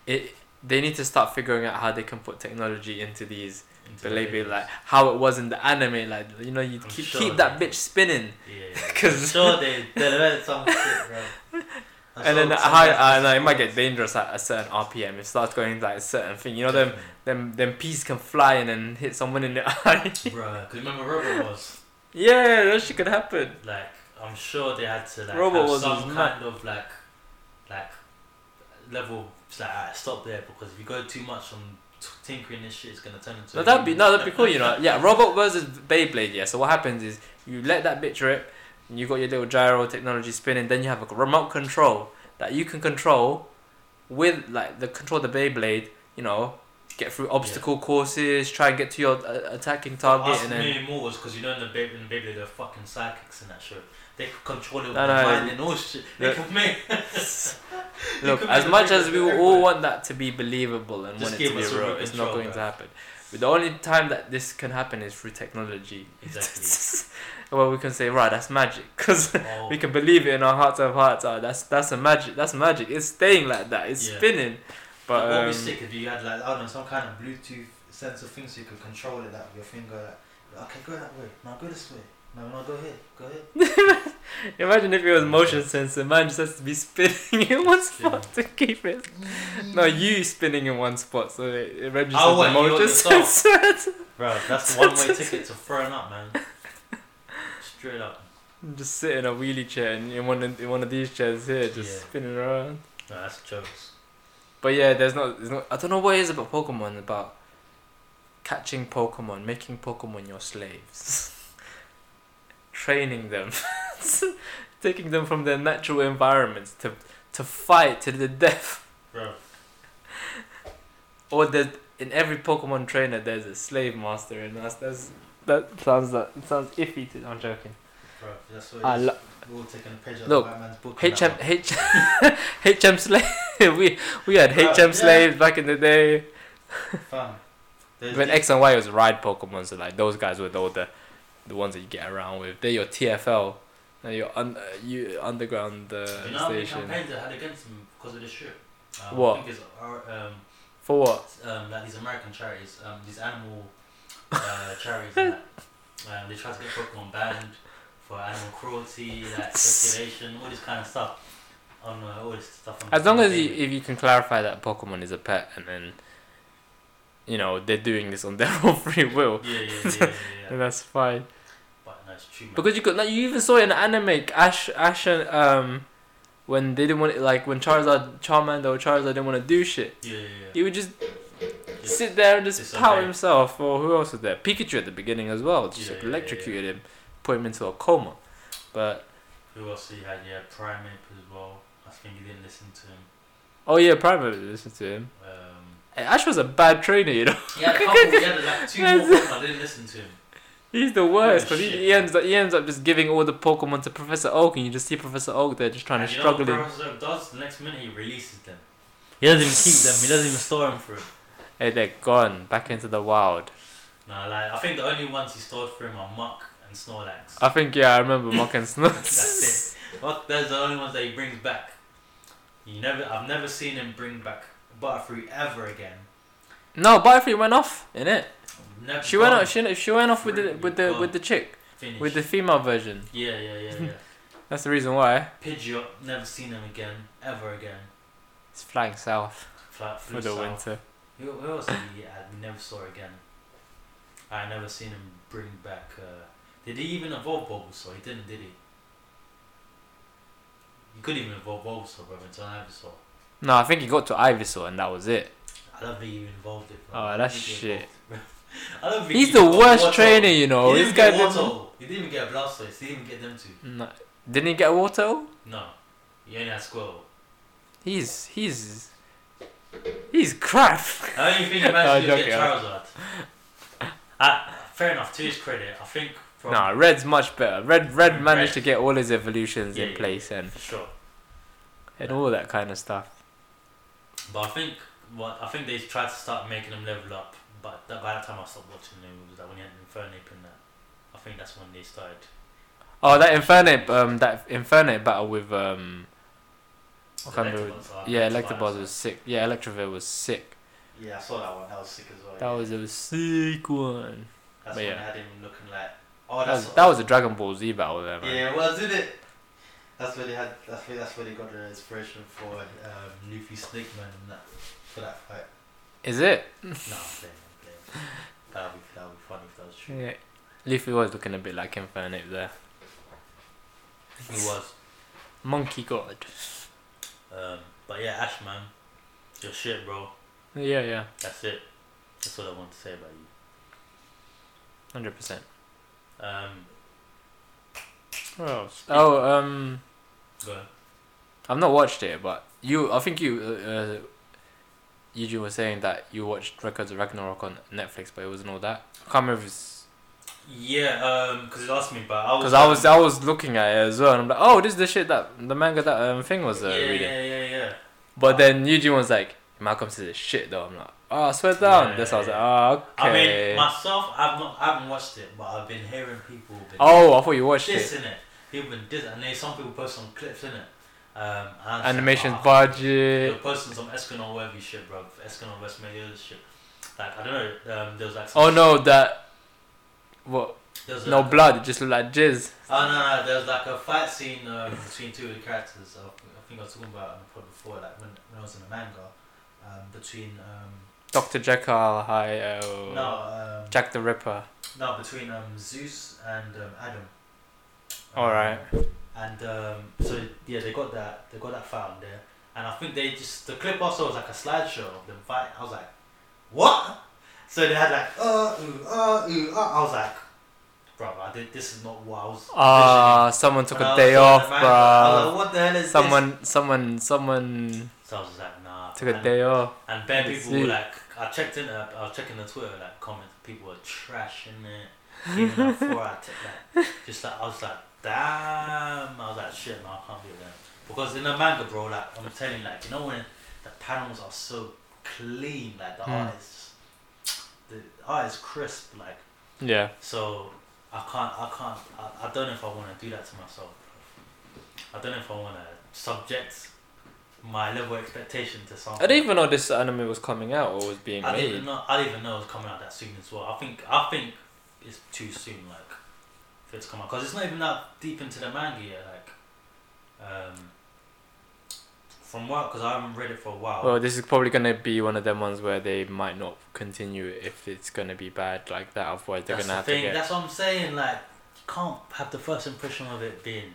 It they need to start figuring out how they can put technology into these into the like how it was in the anime like you know you keep sure keep that bitch spinning. Yeah, yeah. 'Cause- I'm sure they developed some shit, bro. I'm and then how uh, no, it might get dangerous at a certain RPM it starts going like a certain thing. You know them them them peas can fly and then hit someone in the eye. Bruh, because remember Robot Wars yeah that shit could happen. Like I'm sure they had to like Robot have was some kind of like like level it's like alright, stop there because if you go too much on t- tinkering this shit it's gonna turn into no a that'd be no that'd be cool you know. Yeah robot versus Beyblade yeah. So what happens is you let that bitch rip and you got your little gyro technology spinning then you have a remote control that you can control with like the control of the Beyblade you know get through obstacle courses try and get to your uh, attacking target Us and then maybe more was because you know in the baby in the baby they're fucking psychics in that show. They could control it with No, their no, mind and all shit. They look- could make Look, could as much as we difference all want that to be believable and Just want it to be real, remote it's not control, going to happen. But the only time that this can happen is through technology. Exactly. well, we can say, right, that's magic, because oh, we can believe it in our hearts of hearts. Oh, that's that's a magic. That's magic. It's staying like that. It's Yeah. spinning. But what would um, be sick if you had like I don't know some kind of Bluetooth sensor thing so you could control it like with your finger like okay go that way now go this way no no go here go here imagine if it was motion sensor. Man just has to be spinning in one spot to keep it. No, you spinning in one spot, so it, it registers Oh, the what, you motion sensor. bro that's the one way ticket to throwing up man straight up Just sit in a wheelie chair and in one of, in one of these chairs here, just Yeah. spinning around. no that's jokes But yeah, there's not, there's not. I don't know what it is about Pokemon about catching Pokemon, making Pokemon your slaves, training them, taking them from their natural environments to to fight to the death. bro Or there's in every Pokemon trainer there's a slave master, and that's that's that sounds that sounds iffy. To, I'm joking. Bro that's what I lo- we're all taking a page out Look, of the white man's book HM. H HM slave. we we had Bro, HM yeah. slaves back in the day. There's When X and Y was ride Pokemon, so like those guys were all the, the ones that you get around with. They're your TFL, and your un, uh, you underground uh, you know station. campaigns they had against him because of this shit? Um, What? I think it's, uh, um, For what? um, like these American charities, um, these animal uh, charities, that, um, they try to get Pokemon banned for animal cruelty, like speculation, all this kind of stuff. On uh, all this stuff. On As long as you, if you can clarify that Pokemon is a pet, and then, you know, they're doing this on their own free will, yeah, yeah, yeah, yeah, yeah, yeah. then that's fine. But no, it's true, man. Because you could, like, you even saw it in anime, Ash, Ash, and um, when they didn't want, it, like, when Charizard, Charmander or Charizard didn't want to do shit, yeah, yeah, yeah. he would just Just- sit there and just Disobey. pout himself. Or who else was there? Pikachu at the beginning as well. Just Yeah, like yeah, yeah, electrocuted him, put him into a coma. But Who else you had? Yeah, Primeape as well. I think you didn't listen to him. oh yeah, Primeape listened to him. Um, Ash was a bad trainer, you know. he had a couple. he had like two more. Pokemon, I didn't listen to him. He's the worst because he, he ends up he ends up just giving all the Pokemon to Professor Oak, and you just see Professor Oak there just trying And to struggle. Professor Oak does? The next minute he releases them. He doesn't even keep them. He doesn't even store them for him. Hey, they're gone back into the wild. No, like I think the only ones he stored for him are Muk and Snorlax. I think yeah, I remember Mock and Snow. That's it. Muk, those are the only ones that he brings back. You never, I've never seen him bring back Butterfree ever again. No, Butterfree went off in it. Never She went off. She, she went off with the with the with the chick with the female version. yeah, yeah, yeah, yeah. That's the reason why Pidgeot, never seen him again, ever again. it's flying south Flat for the winter. Who, who else he had? Never saw again. I never seen him bring back. Uh, did he even evolve Bulbasaur? He didn't, did he? He couldn't even evolve Bulbasaur, bro, until Ivysaur. No, I think he got to Ivysaur and that was it. I don't think he even evolved it, bro. Oh, that's shit. evolved it, bro. I don't think He's he the worst trainer, you know. He This didn't guy get didn't. He didn't even get a Blastoise. He didn't even get them two. No, didn't he get Water? No. He only had Squirtle. He's he's he's crap. I don't even think he No, managed to get Charizard. Uh, fair enough, to his credit, I think from Nah, Red's much better. Red Red Red. managed to get all his evolutions Yeah, in yeah, place and sure. and all that kind of stuff. But I think what I think they tried to start making them level up, but that, by that time I stopped watching them, it was like when you had Infernape and that. I think that's when they started. Oh, that Infernape, um, that Infernape battle with um, I can't uh, Yeah, Electabuzz, was sick. Yeah, Electivire was sick. Yeah, I saw that one. That was sick as well. That yeah. was a sick one. That's but when yeah. they had him looking like. Oh, That was, that was a Dragon Ball Z battle there, man. Yeah, was, did it? That's where they had. That's where. That's where they got the inspiration for um, Luffy Snake Man and that for that fight. Is it? no, I'm playing. I'm playing. That would be that would be funny if that was true. Yeah. Luffy was looking a bit like Infernape there. He was. Monkey God. Um, but yeah, Ash man, your shit, bro. Yeah, yeah, That's it. That's all I want to say about you. hundred percent. Um, What else? Oh, um. I've not watched it, but you, I think you, uh, uh, Eugene was saying that you watched Records of Ragnarok on Netflix, but it wasn't all that. I can't remember if Yeah, um, because you asked me, but I was. because I was I was looking at it as well, and I'm like, oh, this is the shit that the manga that um thing was uh, yeah, reading. yeah, yeah, yeah. But then Eugene was like, Malcolm says it's shit though. I'm like, oh, swear down. Yeah, this I was like, oh, okay. I mean, myself, I've not, I haven't watched it, but I've been hearing people. Been oh, I thought you watched this it. in it. People been this, and there's some people post some clips in it. Um, and I'm just Animation like, oh, They're posting some Escanor worthy shit, bro. Escanor West Media shit. Like I don't know. Um, there was like. Oh no, that what? There's No like, blood. It just looked like jizz. Oh no, no, there was like a fight scene um, between two of the characters. I, I think I was talking about on the pod before, like when, when I was in the manga, um, between um, Doctor Jekyll, hi, uh, no, um, Jack the Ripper. no, between um, Zeus and um, Adam. All right. And um, so yeah, they got that, they got that fight on there, and I think they just the clip also was like a slideshow of them fight. I was like, what? So they had like uh ooh uh ooh uh. I was like, bro, I did, this is not what I was. Ah, someone took I a day off, was like, what the hell is this? Someone, someone, someone So I was like, nah. took a day off. And bare people were like, I checked in, uh, I was checking the Twitter like comments. People were trashing it. It four out of like, just like I was like, damn. I was like, shit, man, I can't do that. Because in the manga, bro, like I'm telling you, like you know when the panels are so clean, like the Hmm. art is, the art is crisp, like Yeah. so. I can't, I can't, I, I don't know if I want to do that to myself. I don't know if I want to subject my level of expectation to something. I didn't even know this anime was coming out or was being I didn't even know. I didn't even know it was coming out that soon as well. I think. I think it's too soon. Like, for it to come out because it's not even that deep into the manga yet. Like, um, from what? Because I haven't read it for a while. Well, this is probably gonna be one of them ones where they might not continue it if it's gonna be bad like that. Otherwise, they're that's gonna the have thing. to get. That's what I'm saying. Like, you can't have the first impression of it being.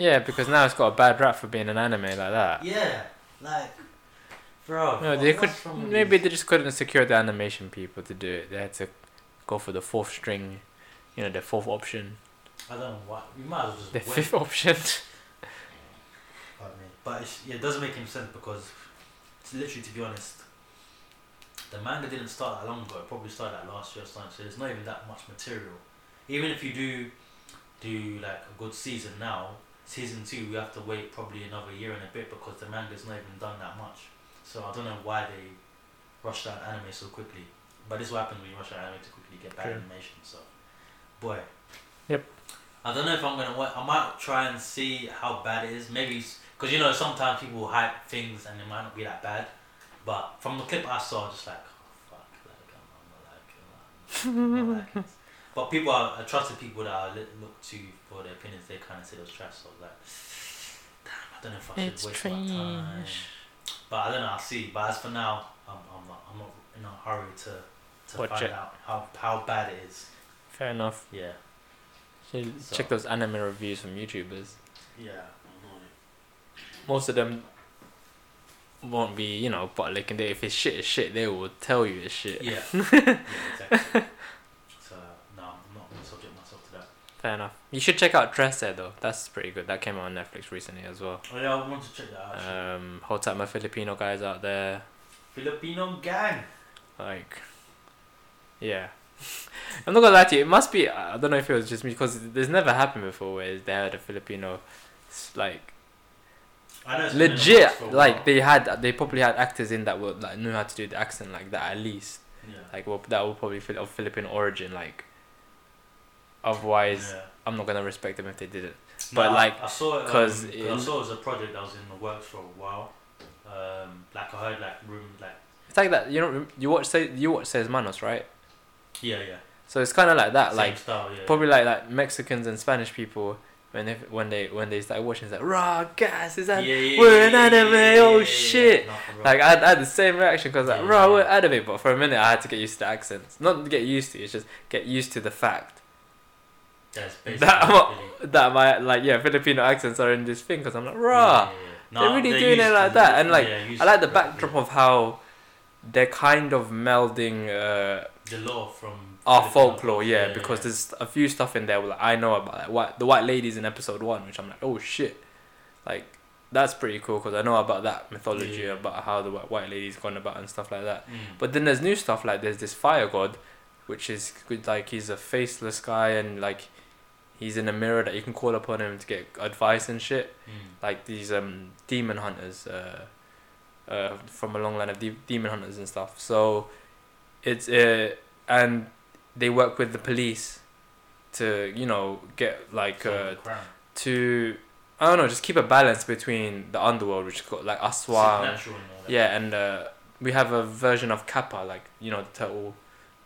Yeah, because now it's got a bad rap for being an anime like that. Yeah, like, bro. No, they could. what's wrong with Maybe these- they just couldn't secure the animation people to do it. They had to go for the fourth string, you know, the fourth option, I don't know why. We might as well just the wait. fifth option. Pardon me. But it's, yeah, it doesn't make any sense because, it's literally, to be honest, the manga didn't start that long ago. It probably started like last year or something. So there's not even that much material. Even if you do do like a good season now, season two we have to wait probably another year and a bit because the manga's not even done that much. So I don't know why they rushed out anime so quickly. But this is what happens when you rush out anime to quickly get bad True. animation. So, boy. Yep. I don't know if I'm gonna. wa- I might try and see how bad it is. Maybe because you know sometimes people hype things and it might not be that bad. But from the clip I saw, just like, oh fuck, like I'm, I'm not it, I'm not liking it. But people are I trusted people that I look to for their opinions. They kind of say it was trash. So I was like, damn, I don't know if I should It's waste my time. But I don't know. I'll see. But as for now, I'm, I'm not. I'm not in a hurry to to Watch find it. out how how bad it is. Fair enough. Yeah. Should So- Check those anime reviews from YouTubers. Yeah. I'm. Most of them won't be, you know, but like they, if it's shit, it's shit. They will tell you it's shit. Yeah. yeah exactly. So no, I'm not gonna subject myself to that. Fair enough. You should check out Trese though. That's pretty good. That came out on Netflix recently as well. Oh yeah, I want to check that out. actually. Um, hold tight, my Filipino guys out there. Filipino gang. Like, yeah. I'm not gonna lie to you. It must be. I don't know if it was just me because this never happened before where they had a Filipino, like, I know it's been legit works for a like they had they probably had actors in that would like knew how to do the accent like that at least Yeah. like well, that will probably of Filipino origin like otherwise yeah. I'm not gonna respect them if they didn't No, but, like, I saw it 'cause um, I saw it as a project that was in the works for a while. Um, like I heard like room like it's like that you know you watch say you watch Seis Manos right yeah yeah so it's kind of like that same like style yeah. probably like like Mexicans and Spanish people when they when they when they start watching it's like raw gas is that yeah, yeah, we're yeah, an anime, yeah, yeah, oh yeah, yeah, shit. Like I had, I had the same reaction because like Yeah, raw yeah. we're anime but for a minute I had to get used to accents not get used to it's just get used to the fact that that my like yeah Filipino accents are in this thing because I'm like yeah, raw yeah, yeah. They're really they're doing it like that, and, like, yeah, I like the backdrop yeah. of how they're kind of melding uh, the law from our folklore, yeah, because there's a few stuff in there like I know about like what the white ladies in episode one, which I'm like, oh shit, like that's pretty cool because I know about that mythology Yeah. about how the white white ladies gone about and stuff like that. Mm. But then there's new stuff like there's this fire god, which is good. Like he's a faceless guy and like he's in a mirror that you can call upon him to get advice and shit. Mm. Like these um demon hunters, uh, uh from a long line of de- demon hunters and stuff. So it's uh and they work with the police to you know get like uh to I don't know just keep a balance between the underworld which got like Aswang and yeah, and uh, we have a version of Kappa, like you know the turtle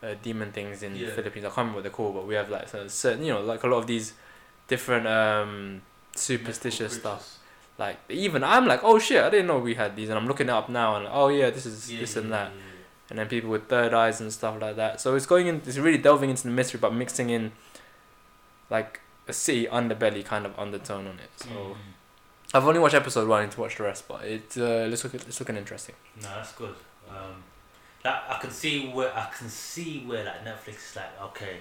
uh, demon things in the Philippines. I can't remember what they're called, but we have like so- certain, you know, like a lot of these different um, superstitious stuff. Like even I'm like, oh shit, I didn't know we had these, and I'm looking it up now, and oh yeah, this is. Yeah, this yeah, and that, yeah, yeah. and then people with third eyes and stuff like that. So it's going in, it's really delving into the mystery, but mixing in like a city underbelly kind of undertone on it. So Mm. I've only watched episode one, I need to watch the rest, but it uh, looks look it's looking interesting. No, that's good. Um, that I can see where I can see where like Netflix is like, okay,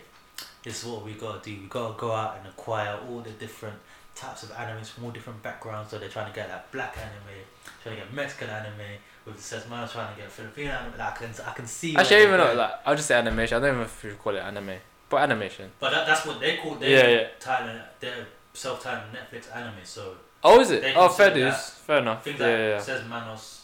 this is what we gotta do. We gotta go out and acquire all the different types of animes from all different backgrounds. So they're trying to get like black anime, trying to get Mexican anime. With the trying to get Filipino anime. Like, I can I can see. Actually, even going. like, I'll just say animation. I don't even know if you call it anime, but animation. But that, that's what they call. their Yeah, yeah. Title, they're self-titled Netflix anime. So Oh, is it? Oh, fair dues. Fair enough. things Yeah, like yeah, yeah.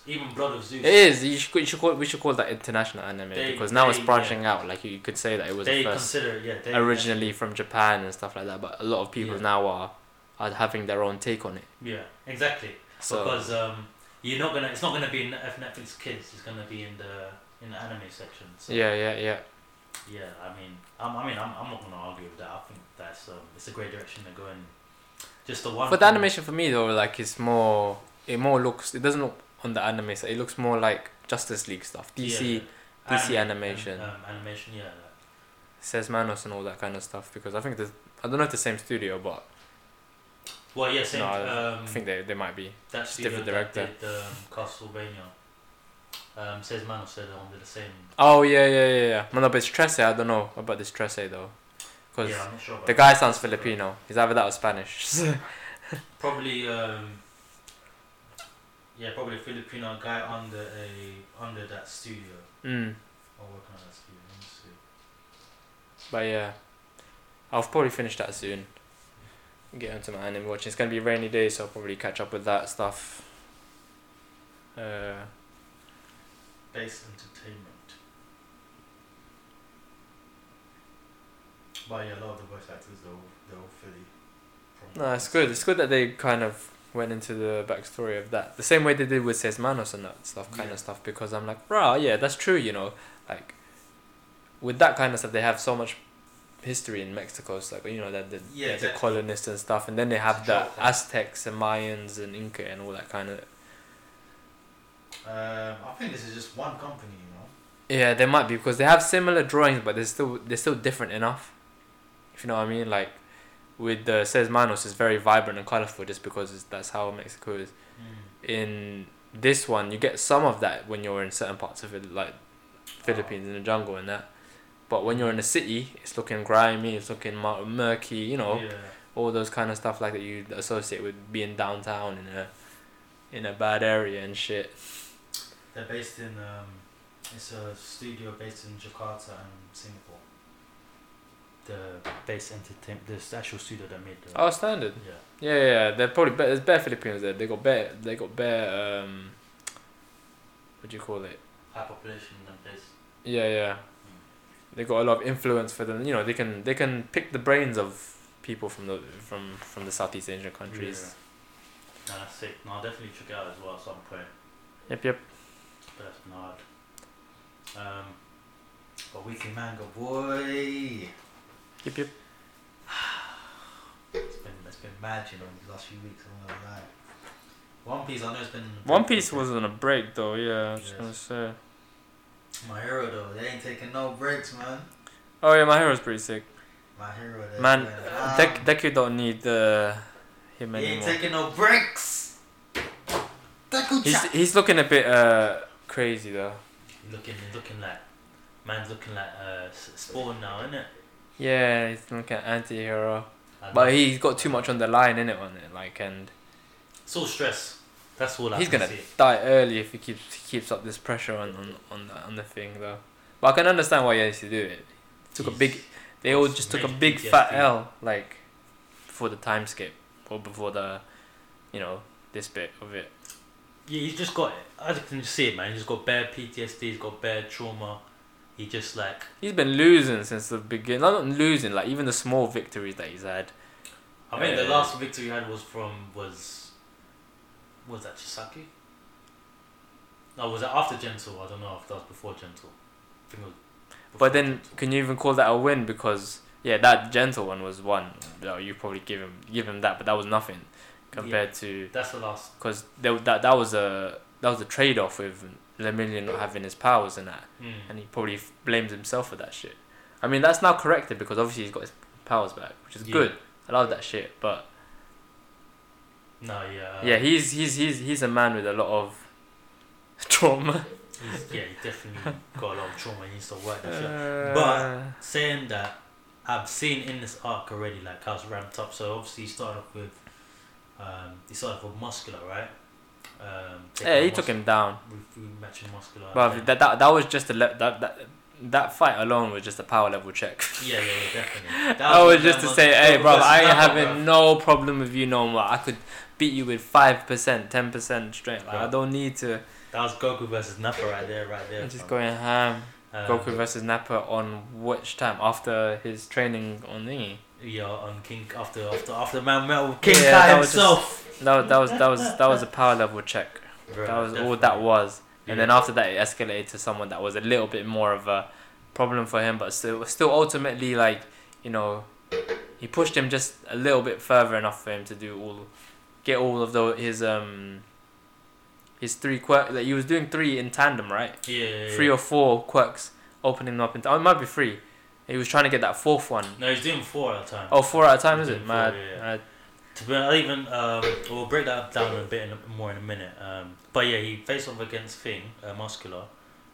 Even Blood of Zeus. It is. You should, you should call. We should call that international anime They- because now it's they- branching out. Like you, could say that it was They the first consider yeah. They originally from Japan and stuff like that. But a lot of people Yeah. now are are having their own take on it. Yeah, exactly. So because um, you're not gonna. It's not gonna be in F- Netflix Kids. It's gonna be in the in the anime section. So, yeah, yeah, yeah. Yeah, I mean, I'm, I mean, I'm, I'm not gonna argue with that. I think that's um, it's a great direction to go in. Just the one. But the animation for me though, like it's more. It more looks. It doesn't look on the anime side. It looks more like Justice League stuff. DC yeah, DC anime- animation. Um, animation, yeah. like- Seis Manos and all that kind of stuff because I think there's. I don't know if the same studio, but Well, yeah, same. No, I um, I think they, they might be. that studio different that director. did um, Castlevania. Um, Seis Manos said under the same. Oh yeah, yeah, yeah, yeah. No, no, but it's Trese. I don't know about this Trese though, because Yeah, sure. The that. guy sounds Filipino. He's either that or Spanish. Probably, um, yeah, probably a Filipino guy under a under that studio mm. or working on that studio. Let me see. But yeah, I'll probably finish that soon. Get into my anime watching. It's gonna be a rainy day, so I'll probably catch up with that stuff. Uh, Base Entertainment. But yeah, a lot of the voice actors they're all, they're all Philly. no, it's good. It's good that they kind of went into the backstory of that. The same way they did with Seis Manos and that stuff, kind Yeah. of stuff. Because I'm like, rah, yeah, that's true. You know, like with that kind of stuff, they have so much history in Mexico. It's like you know that the Yeah, the colonists and stuff, and then they have the. Aztecs and Mayans and Inca and all that kind of. Um, I think this is just one company, you know. Yeah, they might be because they have similar drawings, but they're still they're still different enough. If you know what I mean, like with the Seis Manos, it's very vibrant and colorful just because it's, that's how Mexico is. Mm. In this one, you get some of that when you're in certain parts of it, like Philippines in the jungle and that. But when you're in a city, it's looking grimy, it's looking murky, you know, Yeah. all those kind of stuff like that you associate with being downtown in a in a bad area and shit. They're based in um, it's a studio based in Jakarta and Singapore. The base entertainment, the actual studio that made the. Oh, standard. Yeah. Yeah, yeah, yeah. They're probably better. There's bare Filipinos there. They got bare. They got bare. Um, what do you call it? High population in that place. Yeah, yeah. They got a lot of influence for them. You know, they can they can pick the brains of people from the from from the Southeast Asian countries. Yeah. No, that's sick. No, I'll definitely check it out as well at some point. Yep, yep. But that's not. Um, but weekly manga boy. Yep, yep. It's been it's been mad, you know, these last few weeks. I'm not gonna lie. One Piece, I know it's been. One Piece was on a break though. Yeah, I was Yes. gonna say. My hero though, they ain't taking no breaks, man. Oh yeah, my hero's pretty sick. My hero. Man, uh. Dek Deku don't need uh, him he ain't taking no breaks. Deku He's he's looking a bit uh crazy though. Looking, looking like, man's looking like uh, Spawn now, innit? Yeah, he's like an anti-hero. But he's got too much on the line in it on it, like, and It's all stress. That's all I he's gonna see. die early if he keeps he keeps up this pressure on on on the, on the thing though. But I can understand why he has to do it. Took a big. They all just took a big fat L like before the time skip or before the, you know, this bit of it. Yeah, he's just got. I just can see it, man. He's got bad PTSD. He's got bad trauma. He just like. He's been losing since the beginning. Not losing, like even the small victories that he's had. I mean, the Uh, last victory he had was from was. Was that Chisaki? No, was that after Gentle? I don't know if that was before Gentle. I think it was before But then, Gentle. can you even call that a win? Because yeah, that gentle one was one. You, you probably give him give him that, but that was nothing compared to that's the last. because that that was a that was a trade off with Lemillion not having his powers and that, Mm. and he probably f- blames himself for that shit. I mean, that's now corrected because obviously he's got his powers back, which is Yeah. good. I love that shit, but No, yeah. yeah, he's he's he's he's a man with a lot of trauma. He's, yeah, he definitely got a lot of trauma. He needs to work that shit. Uh, But- saying that I've seen in this arc already like how it's ramped up. So obviously he started off with um he started off with muscular, right? Um yeah, he took him down. We, we mentioned muscular. But that, that that was just a le- that that that fight alone was just a power level check. yeah, yeah, yeah, definitely. That I was just to say, hey, bro, I ain't having no problem with you no more. I could beat you with five percent, ten percent strength. Like, I don't need to. That was Goku versus Nappa right there, right there. I'm just fam. going ham. Um, Goku versus Nappa on which time after his training on thingy. Yeah, on King after after after Man Metal King Yeah, Kai that was just- himself. That was that was that was that was a power level check. Bruh, That was all that was. And then after that, it escalated to someone that was a little bit more of a problem for him, but still, still ultimately like you know, he pushed him just a little bit further enough for him to do all, get all of the his um, his three quirks. Like he was doing three in tandem, right? yeah, yeah, yeah. Three or four quirks, opening them up into. Oh, it might be three. He was trying to get that fourth one. No, he's doing four at a time. Oh, four at a time, He's is it? four, Mad. yeah, mad. To be honest, even um, we'll break that down a bit in more in a minute. Um, but yeah, he faced off against Thing, uh, muscular,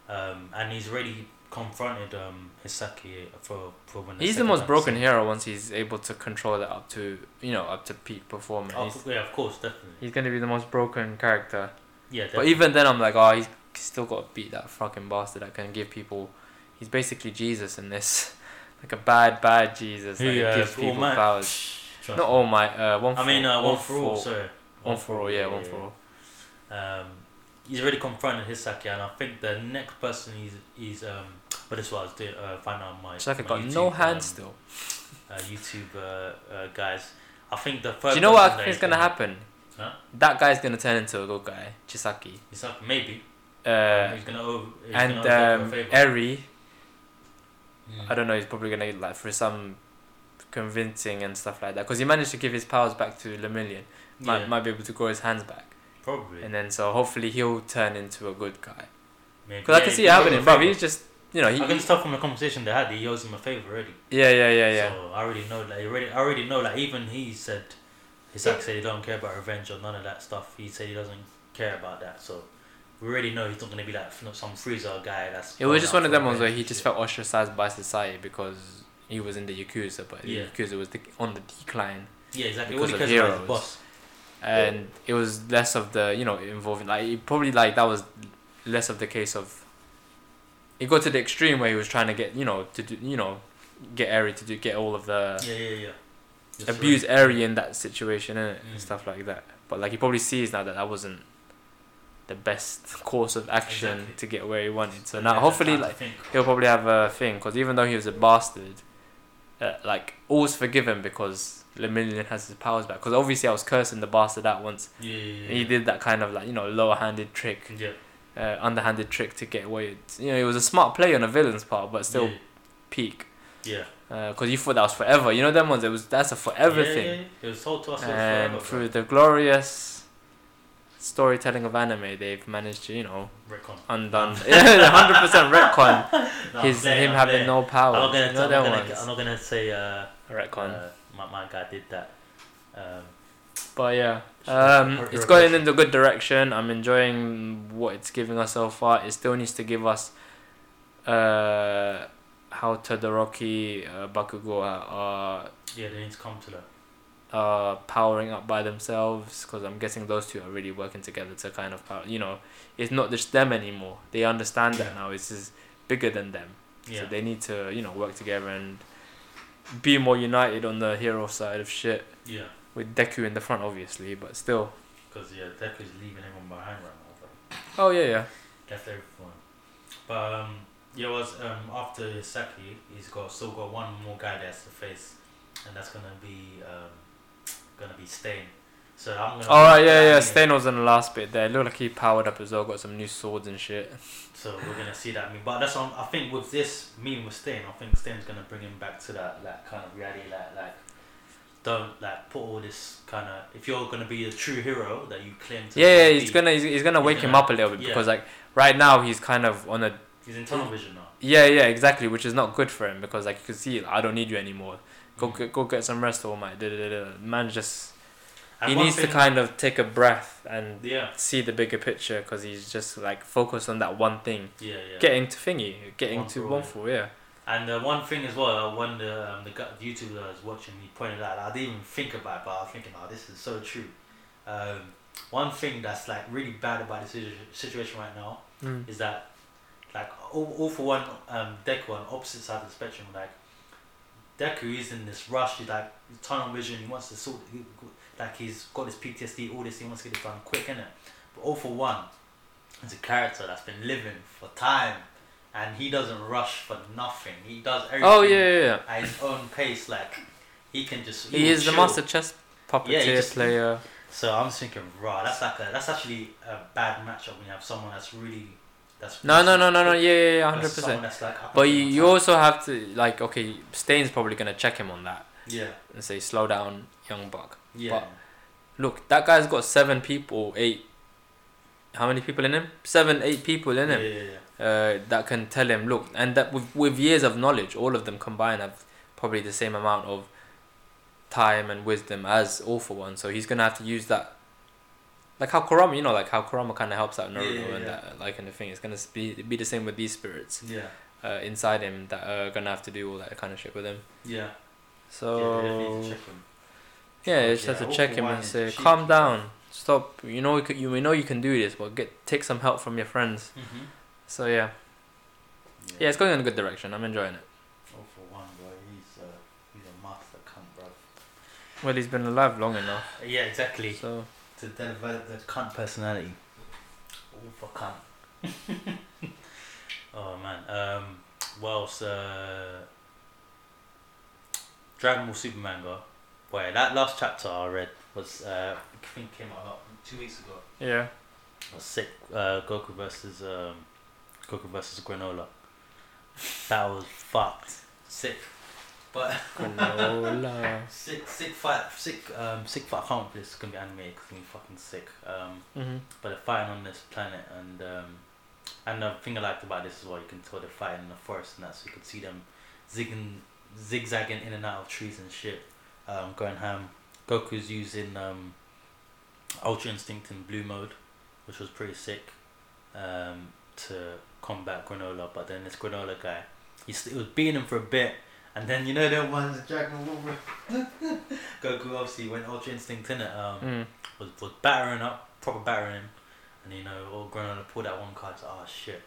um, and he's already confronted um, Chisaki for for when. He's the most broken hero once he's able to control it up to you know up to peak performance. Oh, He's- yeah, of course, definitely. He's gonna be the most broken character. Yeah, But even then, I'm like, oh, he's still got to beat that fucking bastard that can give people. He's basically Jesus in this, like a bad, bad Jesus Who, that uh, gives people Might? powers. Not all might. Uh, one. For, I mean, uh, one for all. Sorry, One for all. Yeah, one for all. Um, he's already confronted Chisaki, and I think the next person he's he's um. But this was doing uh, find out my. My got YouTube, no hands um, still. uh, YouTube uh, uh, guys. I think the first. Do you know what I think is gonna happen? Huh? That guy's gonna turn into a good guy, Chisaki. Like maybe. Uh, he's gonna. He's and gonna um. Eri, Mm. I don't know. He's probably gonna like for some convincing and stuff like that because he managed to give his powers back to Lemillion. Might yeah, might be able to grow his hands back, probably. and then so hopefully he'll turn into a good guy. Maybe. Because I can see it happening, give him a bro. favour. He's just you know he. I can tell from the conversation they had, he owes him a favor already. yeah, yeah, yeah, yeah. So I already know that. Like, already, I already know. Like even he said, his ex said he don't care about revenge or none of that stuff. He said he doesn't care about that. So we already know he's not gonna be like some Frieza guy. That's. It was just one of them ones where he just felt ostracized by society because he was in the Yakuza, but Yeah. the Yakuza was the, on the decline. Yeah, exactly. because he of cares about is heroes. the boss. and it was less of the you know involving like it probably like that was less of the case of it got to the extreme where he was trying to get you know to do you know get Eri to do get all of the Yeah, yeah, yeah. Abuse right. Eri in that situation innit? Mm. and stuff like that. But like he probably sees now that that wasn't the best course of action Exactly. to get where he wanted. So now that's hopefully like he'll probably have a thing because even though he was a bastard, uh, like all's forgiven because Lemillion has his powers back. Because obviously I was cursing the bastard out once. Yeah, yeah, yeah. He did that kind of like you know lower handed trick, Yeah. uh, underhanded trick to get away. You know, it was a smart play on a villain's part, but still peak. Yeah. Because you thought that was forever. You know them ones. It was that's a forever yeah, thing. Yeah, yeah. It was told to us And forever, through bro. the glorious storytelling of anime, they've managed to you know Retcon. undone. yeah, hundred percent retcon. No, His I'm him I'm having playing. no power. I'm not gonna. I'm, not gonna. I'm not gonna say. Uh, retcon. uh, my, my guy did that. Um, But yeah, um, it's going in the good direction. I'm enjoying what it's giving us so far. It still needs to give us uh, how Todoroki, uh, Bakugo are, are, yeah, they need to come to that. Are powering up by themselves because I'm guessing those two are really working together to kind of power. You know, it's not just them anymore. They understand that now. It's just bigger than them. Yeah. So they need to you know work together and be more united on the hero side of shit. yeah. With Deku in the front, obviously, but still. Because yeah, Deku's leaving everyone behind right now. Oh yeah, yeah. Left everyone. But um, yeah, it was um after Saki, he's got still got one more guy that's to face, and that's gonna be um gonna be Stain. So I'm gonna. All right, yeah, yeah. Stain was in the last bit there. It looked like he powered up as well. Got some new swords and shit. So we're gonna see that. I mean, but that's what I'm, I think with this meeting with Stain, I think Stain's gonna bring him back to that that kind of reality, like like don't like put all this kind of. If you're gonna be the true hero that you claim to. Yeah, yeah. be, gonna he's, he's gonna wake him gonna- up a little bit yeah. because like right now he's kind of on a He's in tunnel vision now. yeah yeah exactly, which is not good for him because like you can see I don't need you anymore. Go get go get some rest, all mate. Da, da, da, da. Man, just And he needs to kind of take a breath and Yeah, see the bigger picture because he's just like focused on that one thing, yeah, yeah. getting to thingy, getting One to one for yeah. And uh, one thing as well, uh, when the um, the YouTuber I was watching, he pointed out. I didn't even think about it, but I was thinking, oh, this is so true. Um, one thing that's like really bad about this situation right now Mm. is that, like, all, all for one, um, Deku on opposite side of the spectrum, like, Deku is in this rush. He's like tunnel vision. He wants to sort, he, like, he's got this PTSD, all this. He wants to get it done quick, innit? But all for one is a character that's been living for time, and he doesn't rush for nothing. He does everything Oh yeah, yeah, yeah. at his own pace. Like he can just. He will is the master chess puppeteer Yeah, just- player. So I'm thinking, raw. That's like a. That's actually a bad matchup when you have someone that's really. That's No, no, no, no, no. Yeah, yeah, yeah, hundred percent. like But you, you also have to like okay, Stain's probably gonna check him on that Yeah. and say slow down, young buck. Yeah. But- Look, that guy's got seven people, eight. How many people in him? Seven, eight people in him. yeah, yeah, yeah. Uh, that can tell him look, and that with with years of knowledge, all of them combined have probably the same amount of time and wisdom as All for One. So he's gonna have to use that. Like how Kurama, you know, like how Kurama kind of helps out Naruto Yeah, yeah, and that, like, and the thing. It's gonna be be the same with these spirits Yeah. uh, inside him that are gonna have to do all that kind of shit with him. Yeah. So yeah, they need to check him. yeah, you just have to check him and say, calm down, stop. You know, you, can, you we know you can do this, but get take some help from your friends. Mm-hmm. So yeah, yeah, it's going in a good direction. I'm enjoying it. All for one, bro. He's uh, he's a master cunt, bro. Well, he's been alive long enough, Yeah, exactly. so To develop the cunt personality. All for cunt. oh man. Um. What else? Uh. Dragon Ball Super manga. Boy, that last chapter I read was uh, I think came out about two weeks ago. yeah. was sick. Uh, Goku versus um, Goku versus Granola. That was fucked. Sick. But sick, sick fight, sick, um, sick fight. I can't believe this is gonna be animated. 'cause It's gonna be fucking sick. Um, hmm but they're fighting on this planet, and um, and the thing I liked about this is what you can tell they're fighting in the forest, and that so you could see them zigging, zigzagging in and out of trees and shit. Um, going ham. Goku's using um, Ultra Instinct in blue mode, which was pretty sick. Um, to combat Granola, but then this Granola guy, he, st- he was beating him for a bit, and then you know the ones Dragon Ball. Goku obviously went Ultra Instinct in it. Um, Mm. was, was battering up, proper battering him, and you know, all Granola pulled that one card. So, oh shit.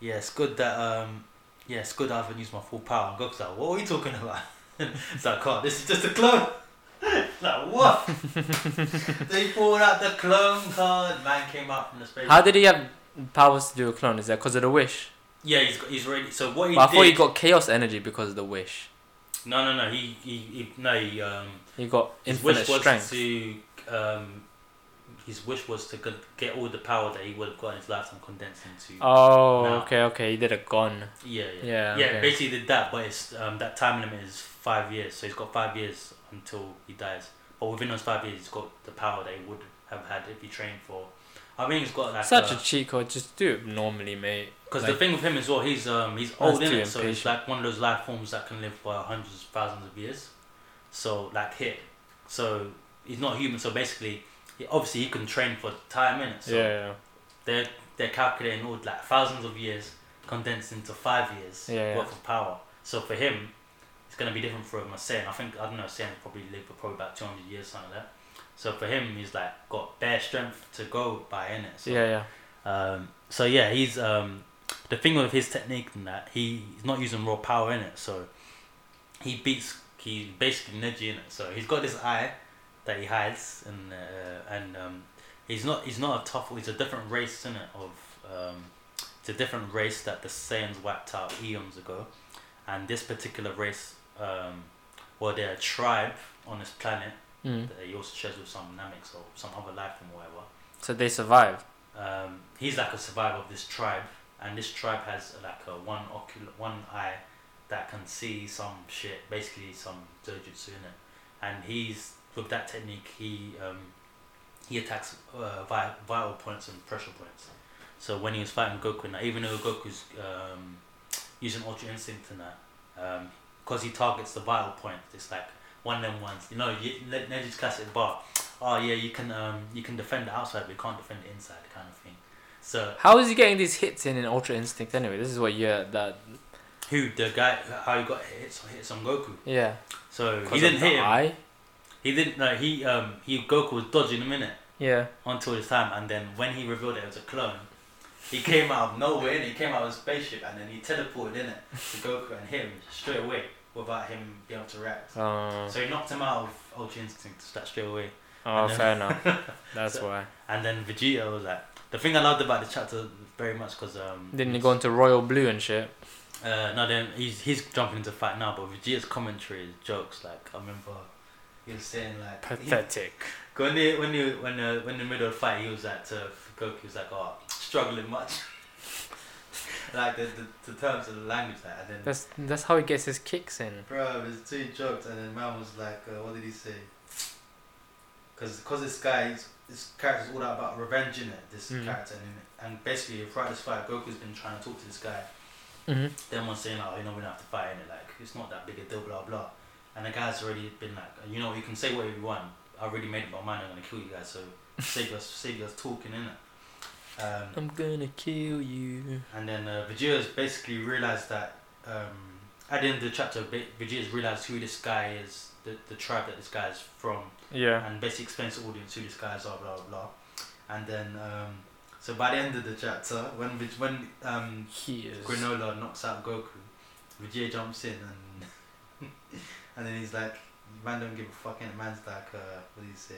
Yeah, it's good that um, yeah, it's good I haven't used my full power. And Goku's like, what are you talking about? it's like, oh, this is just a clone. like, what? they pulled out the clone card. Man came out from the space. How did he have powers to do a clone? Is that because of the wish? Yeah, he's got, he's ready. So what he But I did? thought he got chaos energy because of the wish. no, no, no. He, he, he no. He, um, He got his infinite wish was strength. to um, his wish was to con- get all the power that he would have got in his lifetime condensed into. Oh, No. okay, okay. He did a gun. yeah, yeah, Yeah, yeah. okay. Basically did that, but it's um, that time limit is five years. So he's got five years until he dies. But within those five years, he's got the power that he would have had if he trained for. I think he's got like Such a cheat code. Just do it normally, mate. Because like- the thing with him as well, he's um he's old in it, so he's like one of those life forms that can live for hundreds, of thousands of years. So like hit, so he's not human. So basically, he, obviously he can train for time in it. So yeah, they're they're calculating all like thousands of years condensed into five years Yeah, yeah. worth of power. So for him, it's gonna be different from a Saiyan. I think I don't know. Saiyan probably live for probably about two hundred years, something like that. So for him, he's like got bare strength to go by in it. So yeah, yeah. um, so yeah, he's um, the thing with his technique and that he, he's not using raw power in it. So he beats he's basically Neji in it. So he's got this eye that he hides and uh, and um, he's not he's not a tough. He's a different race in it of um, it's a different race that the Saiyans wiped out eons ago, and this particular race, um, well, they're a tribe on this planet Mm. that he also shares with some Nameks or some other life form or whatever So they survive. um, he's like a survivor of this tribe, and this tribe has like a one ocular, one eye that can see some shit, basically some dojutsu in it, and he's with that technique he um, he attacks uh, vi- vital points and pressure points. So when he was fighting Goku, now even though Goku's um, using Ultra Instinct and that, because he targets the vital point, it's like one of them ones. You know, you, classic bar. Oh yeah, you can um you can defend the outside, but you can't defend the inside, kind of thing. So How is he getting these hits in in Ultra Instinct anyway? This is what you're that who the guy how he got hits hits on Goku? yeah. So he didn't hit him. Eye? He didn't. No, he um he Goku was dodging a minute. Yeah. until his time, and then when he revealed it was a clone, he came out of nowhere and he came out of a spaceship, and then he teleported in it to Goku and hit him straight away without him being able to react. Oh, So he knocked him out of Ultra Instinct that straight away. oh then- fair enough. That's So- why. And then Vegeta was like the thing I loved about the chapter very much because um Didn't he go into Royal Blue and shit? Uh, no, then he's he's jumping into fight now, but Vegeta's commentary is jokes. Like I remember, he was saying like he- Pathetic. when he when he when uh, when in the middle of the fight, he was like to Goku, he was like, "Oh, struggling much." like the, the the terms of the language, like, and then That's that's how he gets his kicks in. bro, there's two jokes, and then man was like, uh, "What did he say?" Because because this guy, this character's all about revenge in it. This Mhm. character, and, and basically throughout this fight, Goku's been trying to talk to this guy. hmm Then one saying like, oh, you know, we don't have to fight in it. Like, it's not that big a deal, blah blah. And the guy's already been like, you know, you can say whatever you want. I already made up my mind. I'm gonna kill you guys. So save us, save us talking in it. Um, I'm gonna kill you. and then uh, Vegeta's basically realized that um, at the end of the chapter, Ve- Vegeta's realized who this guy is, the, the tribe that this guy is from, Yeah. and basically explains to the audience who this guy is, blah blah blah. And then, um, so by the end of the chapter, when Veg- when um, He is. Granola knocks out Goku. Vegeta jumps in and and then he's like, man don't give a fuck and man's like, uh, what do you say?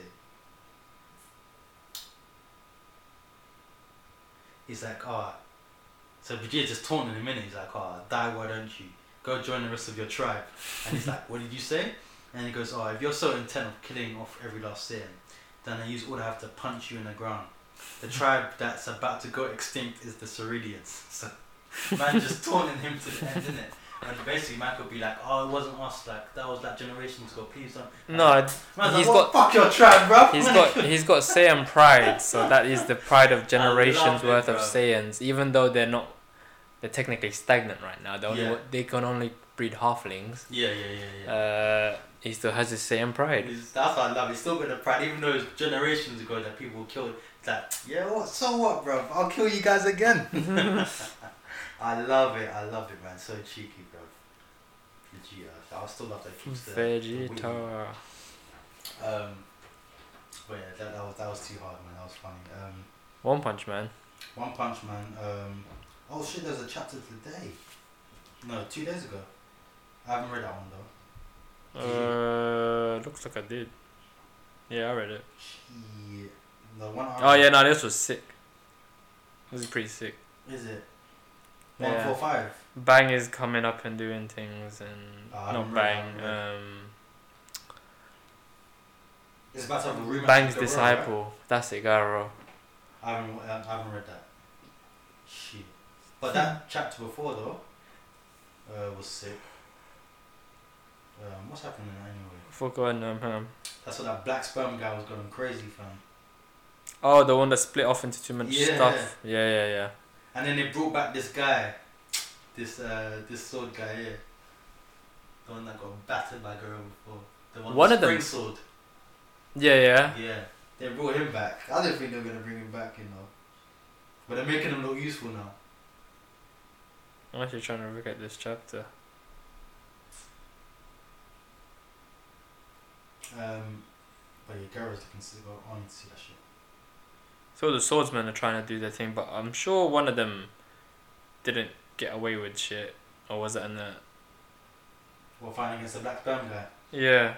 He's like, oh, so Vegeta just taunting him in it. He's like, oh, die, why don't you? Go join the rest of your tribe. And he's like, what did you say? And he goes, oh, if you're so intent of killing off every last Saiyan, then I use all I have to punch you in the ground. The tribe that's about to go extinct is the Cerealians. So man just taunting him to the end, innit? And basically, man could be like, "Oh, it wasn't us. Like that was like generations ago. Please don't." No, Man's he's like, got- fuck your tribe, bro. he's got he's got Saiyan pride, so that is the pride of generations it, worth of. Saiyans. Even though they're not, they're technically stagnant right now. They only Yeah. they can only breed halflings. Yeah, yeah, yeah, yeah. Uh, he still has his Saiyan pride. He's- that's what I love. He's still got the pride, even though it's generations ago that people killed. It's like, yeah, what? So what, bro? I'll kill you guys again. I love it. I love it, man. So cheeky, bro. Vegeta. I still love that keeps the, the Um, but yeah, that, that was that was too hard, man. That was funny. Um, One Punch Man. One Punch Man. Um, oh shit, there's a chapter today. No, two days ago. I haven't read that one though. Uh, looks like I did. Yeah, I read it. Yeah. The one. I Oh yeah, no, this was sick. This is pretty sick. Is it? One Yeah. four five. Bang is coming up and doing things, and I not Bang. that, I haven't Um, It's about to have a rematch. Bang's Garou, right? disciple. That's it, Garou. I haven't. I haven't read that. Shit. But that chapter before though, uh, was sick. Um, what's happening anyway? Forgotten um, um. That's what that black sperm guy was going crazy fam. Oh, the one that split off into too much Yeah. stuff. Yeah, yeah, yeah. And then they brought back this guy, this uh, this sword guy here. The one that got battered by Garou before. The one, One of the them. spring sword. Yeah, yeah. Yeah, they brought him back. I didn't think they were gonna bring him back, you know. But they're making him look useful now. I'm actually trying to look at this chapter. Um, but yeah, Garou's looking to go on to see that shit. So the swordsmen are trying to do their thing, but I'm sure one of them didn't get away with shit, or was it in the? Well, fighting against the black sperm guy. Yeah,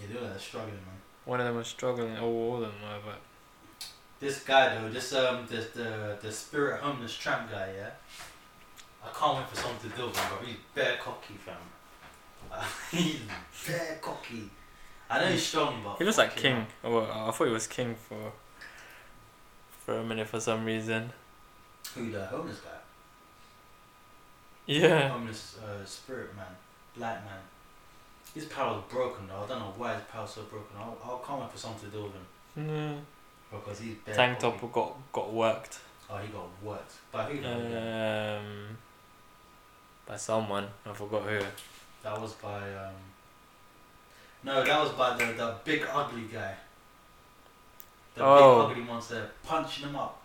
Yeah, they were struggling, man. one of them was struggling. Oh, all of them were, but This guy though, this um, this the the spirit homeless tramp guy, yeah. I can't wait for someone to deal with him, bro. He's bare cocky, fam. Uh, he's bare cocky. I know he's strong, but he looks like king. Oh, well, I thought he was king for for a minute for some reason. Who the homeless guy? Yeah. Homeless uh, spirit man, black man. His power's broken though. I don't know why his power's so broken. I'll, I'll can't wait for someone to do with him Mm. because he's bare Tank top got got worked. Oh, he got worked. By who? Um, by someone I forgot who. That was by um. No, that was by the the big ugly guy. The Oh. big ugly monster punching him up.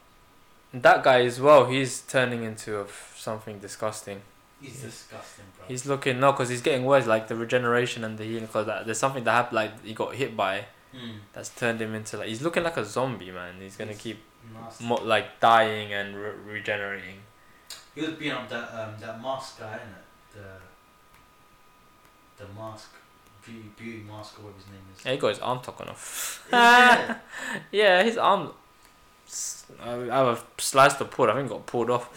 That guy as well. He's turning into a f- something disgusting. He's disgusting, bro. He's looking no, because he's getting worse. Like the regeneration and the healing. Because that there's something that happened. Like he got hit by Mm, that's turned him into like he's looking like a zombie man. He's gonna He's keep mo- like dying and re- regenerating. he was beating up that um that mask guy, innit? The the mask, beauty, mask or whatever his name is. Yeah, he got his arm taken off. Yeah. Yeah, his arm. I either sliced or pulled. I think it got pulled off.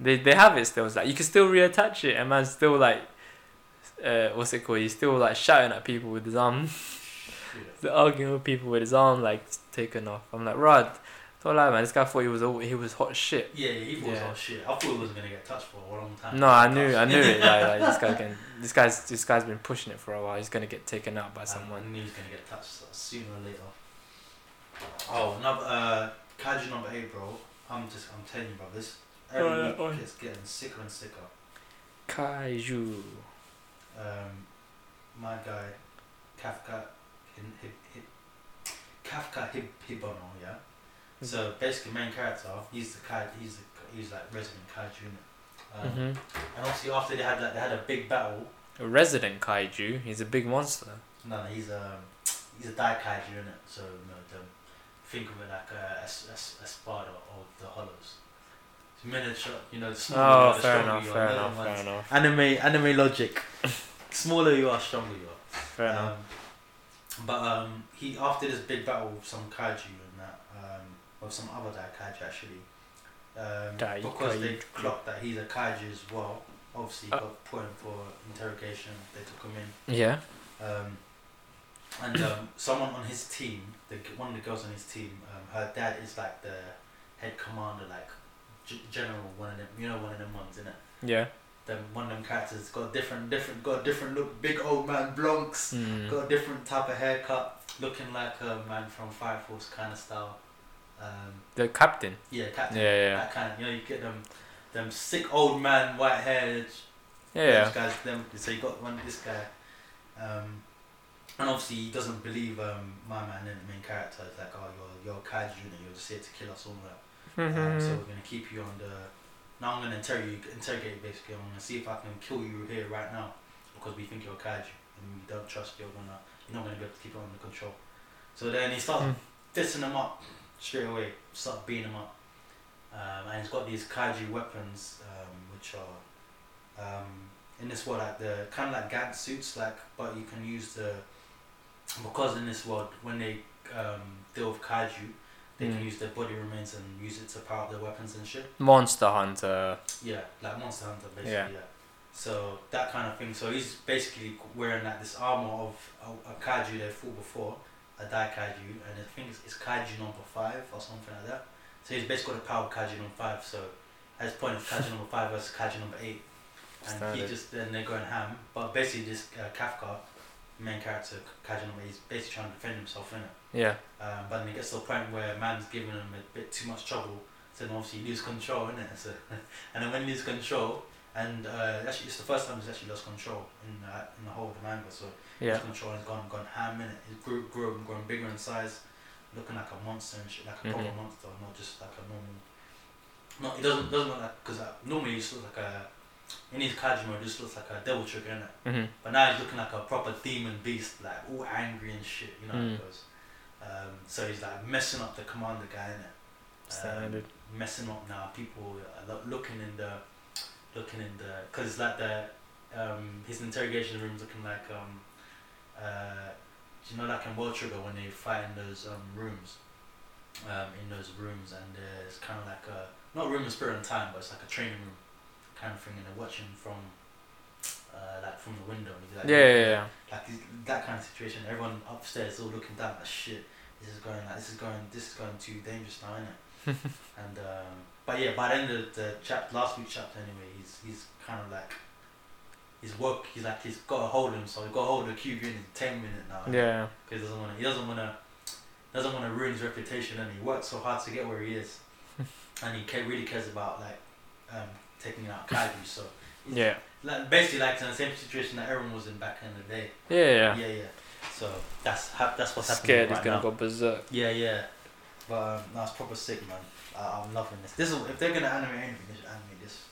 They they have it still. It's like you can still reattach it, and man's still like, uh, what's it called? He's still like shouting at people with his arm, arguing with people with his arm like taken off. I'm like, Rod, don't lie, man. This guy thought he was all, he was hot shit. Yeah, he was Yeah. all shit. I thought he wasn't gonna get touched for a long time. No, I knew I knew it. Like, like this guy can. This guy's this guy's been pushing it for a while. He's gonna get taken out by I someone. knew he was gonna get touched sooner or later. Oh, another uh, kaiju number eight, bro. I'm just, I'm telling you, bro. This every Oh, week oh, it's getting sicker and sicker. Kaiju. Um, my guy, Kafka, Hib, Hib, Hib, Kafka Hib, Hibino, yeah. So basically, main character, he's the kai, he's the, he's like resident kaiju. Um, hmm And obviously, after they had that, they had a big battle. A resident kaiju. He's a big monster. No, no, he's um, he's a dai kaiju in it. So you know, the, think of it like a, a, a a Sparta of the Hollows. It's miniature, you know. The smaller you Oh, are, the fair stronger enough. you are. Fair enough. Fair enough. Anime anime logic. Smaller you are, stronger you are. Fair enough. Um, but um, he after this big battle with some kaiju um, or some other dai kaiju actually, um, Dai because they clocked that he's a kaiju as well. Obviously, Uh. got put in for interrogation. They took him in. Yeah. Um, and um, someone on his team, the one of the girls on his team, um, her dad is like the head commander, like g- general, one of them. You know, one of them ones, innit? Yeah. Them one of them characters got a different, different, got a different look. Big old man, blonks, Mm. got a different type of haircut, looking like a man from Fire Force kind of style. Um, The captain. yeah, captain. Yeah, yeah. That kind of, you know, you get them, them sick old man, white haired, Yeah. those guys, them, so you got one this guy, um, and obviously he doesn't believe um, my man the main character. is like, oh, you're you're a kaiju and you're just here to kill us all. Um, Mm-hmm. so we're gonna keep you on the. Now I'm gonna interrogate you, interrogate you basically. I'm gonna see if I can kill you here right now because we think you're a kaiju and we don't trust you're gonna you're not gonna be able to keep it under control. So then he starts Mm. dissing them up straight away. Start beating them up. um, and he's got these kaiju weapons, um, which are um, in this world like the kind of like gag suits, like but you can use the because in this world when they um, deal with kaiju, they can Mm. use their body remains and use it to power up their weapons and shit. Monster Hunter. Yeah, like Monster Hunter, basically. Yeah. Yeah. So that kind of thing. So he's basically wearing like this armor of a, a kaiju they fought before, a Dai kaiju, and I think it's, it's kaiju number five or something like that. So he's basically got the power of kaiju number five. So at this point, it's kaiju number five versus kaiju number eight, and he just then they're going ham. But basically, this uh, Kafka, main character, kaiju number eight, is basically trying to defend himself in it. Yeah. Um, but then it gets to a point where man's giving him a bit too much trouble, so then obviously you lose control, innit? So, and then when you lose control, and uh, actually it's the first time he's actually lost control in uh, in the whole of the manga. So Yeah. lost control and has gone gone ham in it. He's grew, grew, grown bigger in size, looking like a monster and shit, like a proper Mhm. monster, not just like a normal. No, it doesn't doesn't look like because uh, normally he just looks like a in his he just looks like a devil trigger, innit? Mhm. But now he's looking like a proper demon beast, like all angry and shit, you know Mm. it goes. Um, so he's like messing up the commander guy, innit? Standard. Um, messing up now. People are looking in the, looking in the, cause it's like the, um, his interrogation room's looking like um, uh, do you know like in World Trigger when they fight in those um rooms, um, in those rooms and it's kind of like a not room of spirit and time, but it's like a training room kind of thing, and they're watching from. Uh, like from the window, and he's like, Yeah, yeah, yeah. like these- that kind of situation. Everyone upstairs all looking down like shit. This is going like this is going this is going too dangerous now, isn't it? and um, but yeah, by the end of the chap last week's chapter anyway, he's he's kind of like he's work. He's like he's got a hold of him, so he's got a hold of Q in ten minutes now. Yeah. Because he doesn't want to. He doesn't want to. Doesn't want to ruin his reputation, and he works so hard to get where he is, and he really cares about like um, taking out kaiju. So Yeah. like basically like in the same situation that everyone was in back in the day. Yeah, yeah. Yeah, yeah. So that's that's what's happening Scared right he's gonna now. go berserk. Yeah, yeah. But um, that's proper sick, man. I I'm loving this. This is if they're gonna animate anything, they should animate this.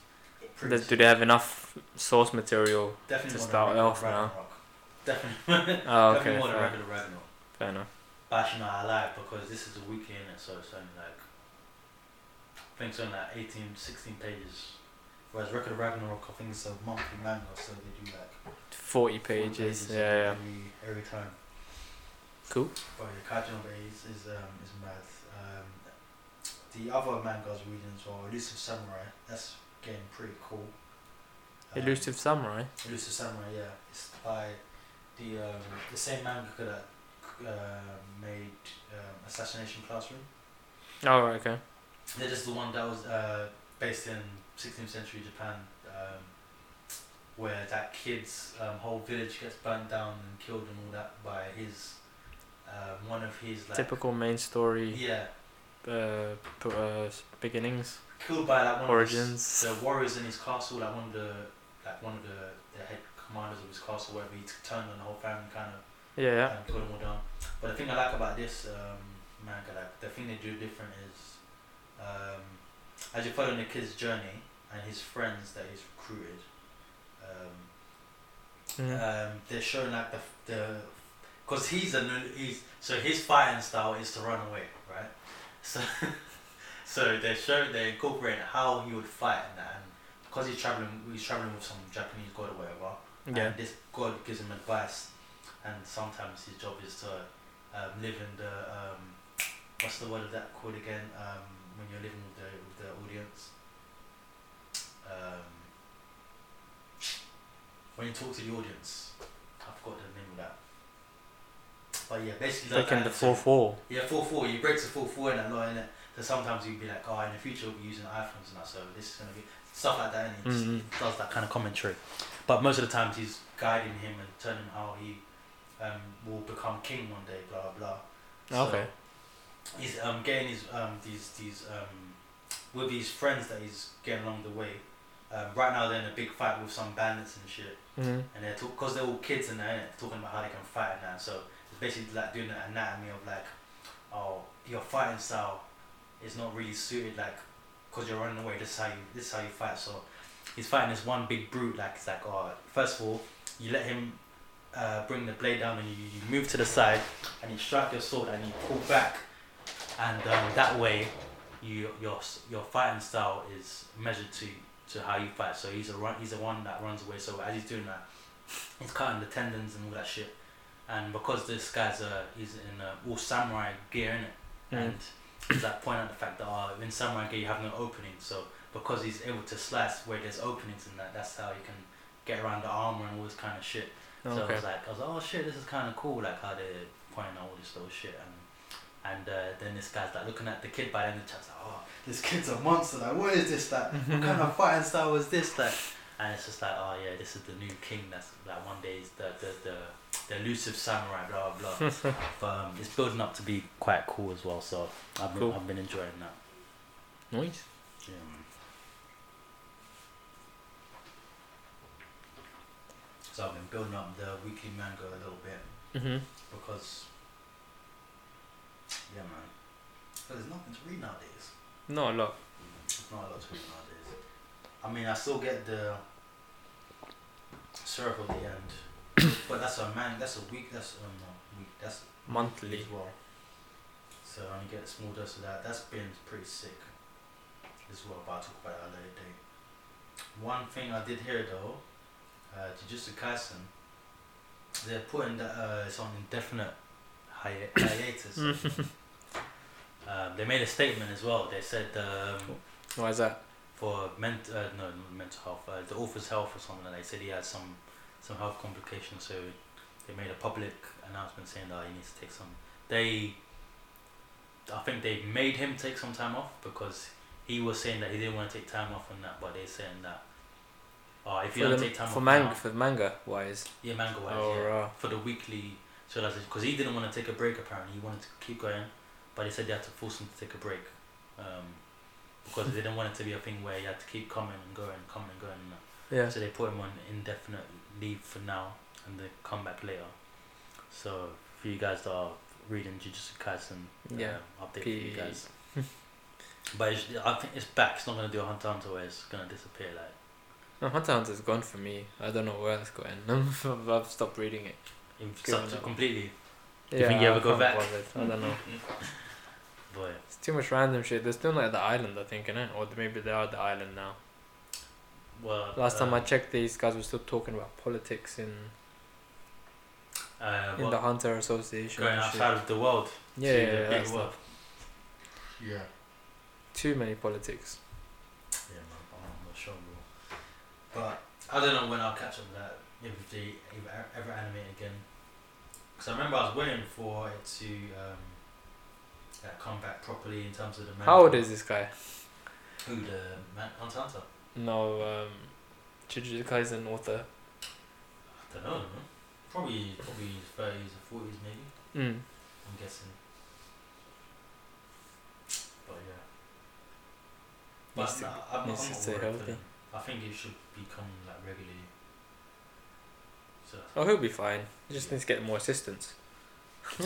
Pretty Do they have enough source material? Definitely to start off now? Definitely. Oh, Definitely okay. more than regular Ragnarok. fair enough. But actually, no, I lie because this is a weekly in it, so it's only like I think it's only like 18, 16 pages. Whereas Record of Ragnarok, I think it's a monthly manga, so they do like 40 40 pages. Yeah, yeah. every every time. Cool. But yeah, Kaiju is is um is mad. The other manga I was reading as well, Elusive Samurai. That's getting pretty cool. Um, Elusive Samurai. Elusive Samurai, yeah. It's by the um, the same mangaka that uh, made um, Assassination Classroom. Oh, right, okay. They're the one that was uh, based in 16th century Japan, um, where that kid's um, whole village gets burnt down and killed and all that by his um, one of his like Typical main story yeah uh, p- uh, beginnings. killed by like one Origins. his, the warriors in his castle, like one of the like one of the, the head commanders of his castle, wherever he turned on the whole family, kind of Yeah, yeah. and killed them all down. But the thing I like about this um, manga, like the thing they do different is, um, as you're following the kid's journey and his friends that he's recruited, um, Mhm. um, they're showing like the the because he's a he's so his fighting style is to run away, right? So so they show they incorporate how he would fight and that, and because he's traveling he's traveling with some Japanese god or whatever. yeah. And this god gives him advice, and sometimes his job is to um, live in the um, what's the word of that called again? Um, when you're living with the with the audience. Um, when you talk to the audience, I forgot the name of that. But yeah, basically like Taking the so- four. yeah, four four. You break the four four in that lot in it. So sometimes you'd be like, oh, in the future we'll be using iPhones and that, so this is gonna be stuff like that, and he just Mhm. does that kind of commentary. But most of the times he's guiding him and telling him how he um, will become king one day, blah blah. blah. Okay. He's um, getting his um, these these um, with his friends that he's getting along the way. Um, right now they're in a big fight with some bandits and shit hmm and they're talk because they're all kids and they're talking about how they can fight and that. So basically like doing the anatomy of like, oh, your fighting style is not really suited like, cause you're running away. This is how you this is how you fight. So he's fighting this one big brute. Like it's like, oh, first of all, you let him uh, bring the blade down and you, you move to the side and you strike your sword and you pull back, and um, that way you your your fighting style is measured to to how you fight. So he's a run. He's the one that runs away. So as he's doing that, he's cutting the tendons and all that shit. And because this guy's uh he's in uh, all samurai gear in it, Mm. and he's like pointing out the fact that uh, in samurai gear you have no opening. So because he's able to slice where there's openings in that, that's how you can get around the armor and all this kind of shit. So I was like, I was like, oh shit, this is kind of cool, like how they're pointing out all this little shit, and and uh, then this guy's like looking at the kid by the end of the chat's like, oh, this kid's a monster, like what is this, like what kind of fighting style was this, like, and it's just like, oh yeah, this is the new king that's like one day is the the the, the elusive samurai, blah blah blah. but um, it's building up to be quite cool as well, so I've been Cool. I've been enjoying that. Nice. Yeah, man. So I've been building up the weekly manga a little bit Mhm. because, yeah, man. But there's nothing to read nowadays. Not a lot. There's not a lot to read nowadays. I mean, I still get the syrup at the end, but that's a man. That's a week. That's um, no, week. That's Monthly. as well. So I only get a small dose of that. That's been pretty sick as well, but I'll talk about it at a later date. One thing I did hear though, uh, Jujutsu Kaisen, they're putting that uh, it's on indefinite hi- hiatus. um, they made a statement as well. They said um, Why is that? for ment- uh, no, not mental health, uh, the author's health or something. They said he had some some health complications, so they made a public announcement saying that he needs to take some. They, I think they made him take some time off because he was saying that he didn't want to take time off and that, but they're saying that. Oh, if you for don't the, take time for off manga, now, for manga wise. yeah, manga wise, Oh, yeah, right. for the weekly. So that's because he didn't want to take a break. Apparently, he wanted to keep going, but they said they had to force him to take a break, um, because they didn't want it to be a thing where you had to keep coming and going, coming and going. Yeah. So they put him on indefinite leave for now, and then come back later. So for you guys that are reading Jujutsu Kaisen, Yeah. um, update for you guys. but it's, I think it's back. It's not gonna do a Hunter Hunter where it's gonna disappear. Like No, Hunter Hunter's gone for me. I don't know where it's going. I've stopped reading it. such up. completely. Yeah, you think you I ever go back? I don't know. Boy, It's too much random shit. They're still like the island, I think, innit? Or maybe they are the island now. Well. Last time I um, checked, these guys were still talking about politics in uh, in what, the Hunter Association. going and shit. outside of the world. Yeah, yeah, the yeah, big world. Yeah. Too many politics. Yeah, man, I'm not sure, bro. But I don't know when I'll catch up with that. If they ever, ever animate again. Because I remember I was waiting for it to um, like come back properly in terms of the. How old is this guy? Who the man? Hunter Hunter? No, um, Jujutsu Kaisen author. I don't know. Probably probably thirties or forties maybe. Mm. I'm guessing. But yeah. But Needs to- no, I'm, I'm to not stay healthy. I think it should become like regularly. So Oh, he'll be fine. He just needs to get more assistance.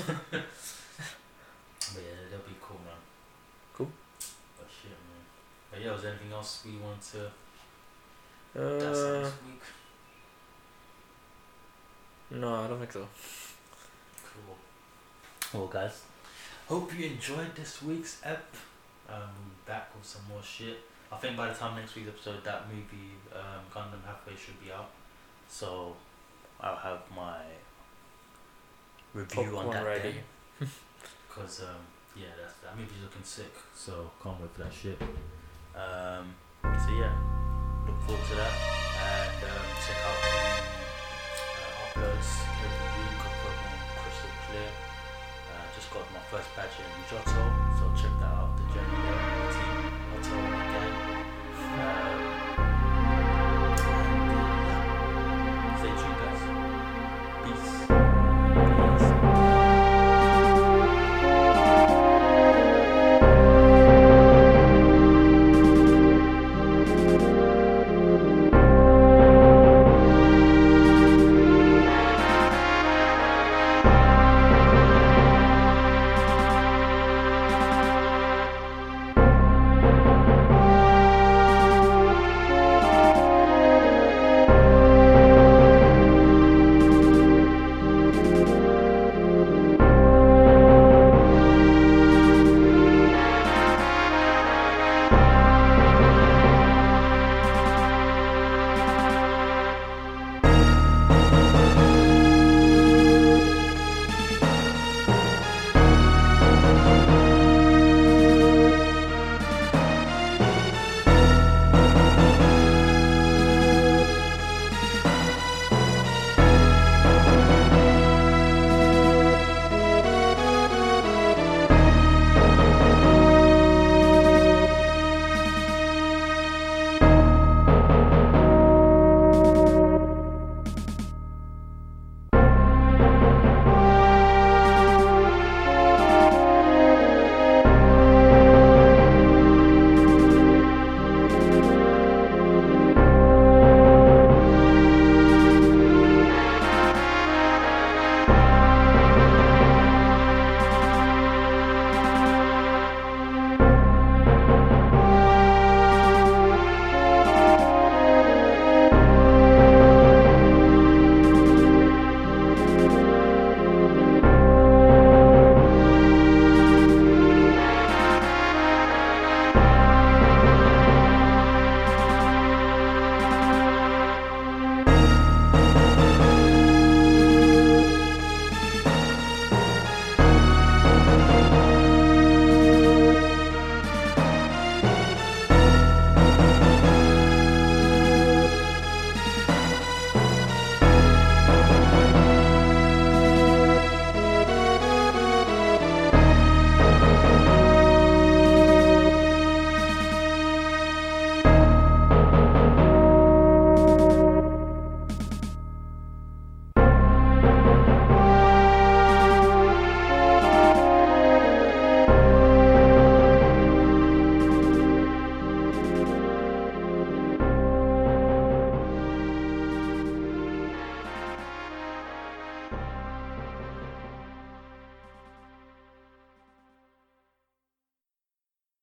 But yeah, they'll be cool, man. Cool. But shit, man. But yeah, was there anything else we want to that's Uh, this week? no, I don't think so. Cool. Well, guys, hope you enjoyed this week's ep. Um, we'll be back with some more shit. I think by the time next week's episode, that movie, um, Gundam Hathaway, should be out. So I'll have my review on that ready. Because, um, yeah, that's, that movie's looking sick. So can't wait for that shit. Um, so yeah, look forward to that and um, check out the uh, uploads every week. I put them crystal clear. Uh, just got my first badge in Johto, so check that out. The journey team, Otto again. Um,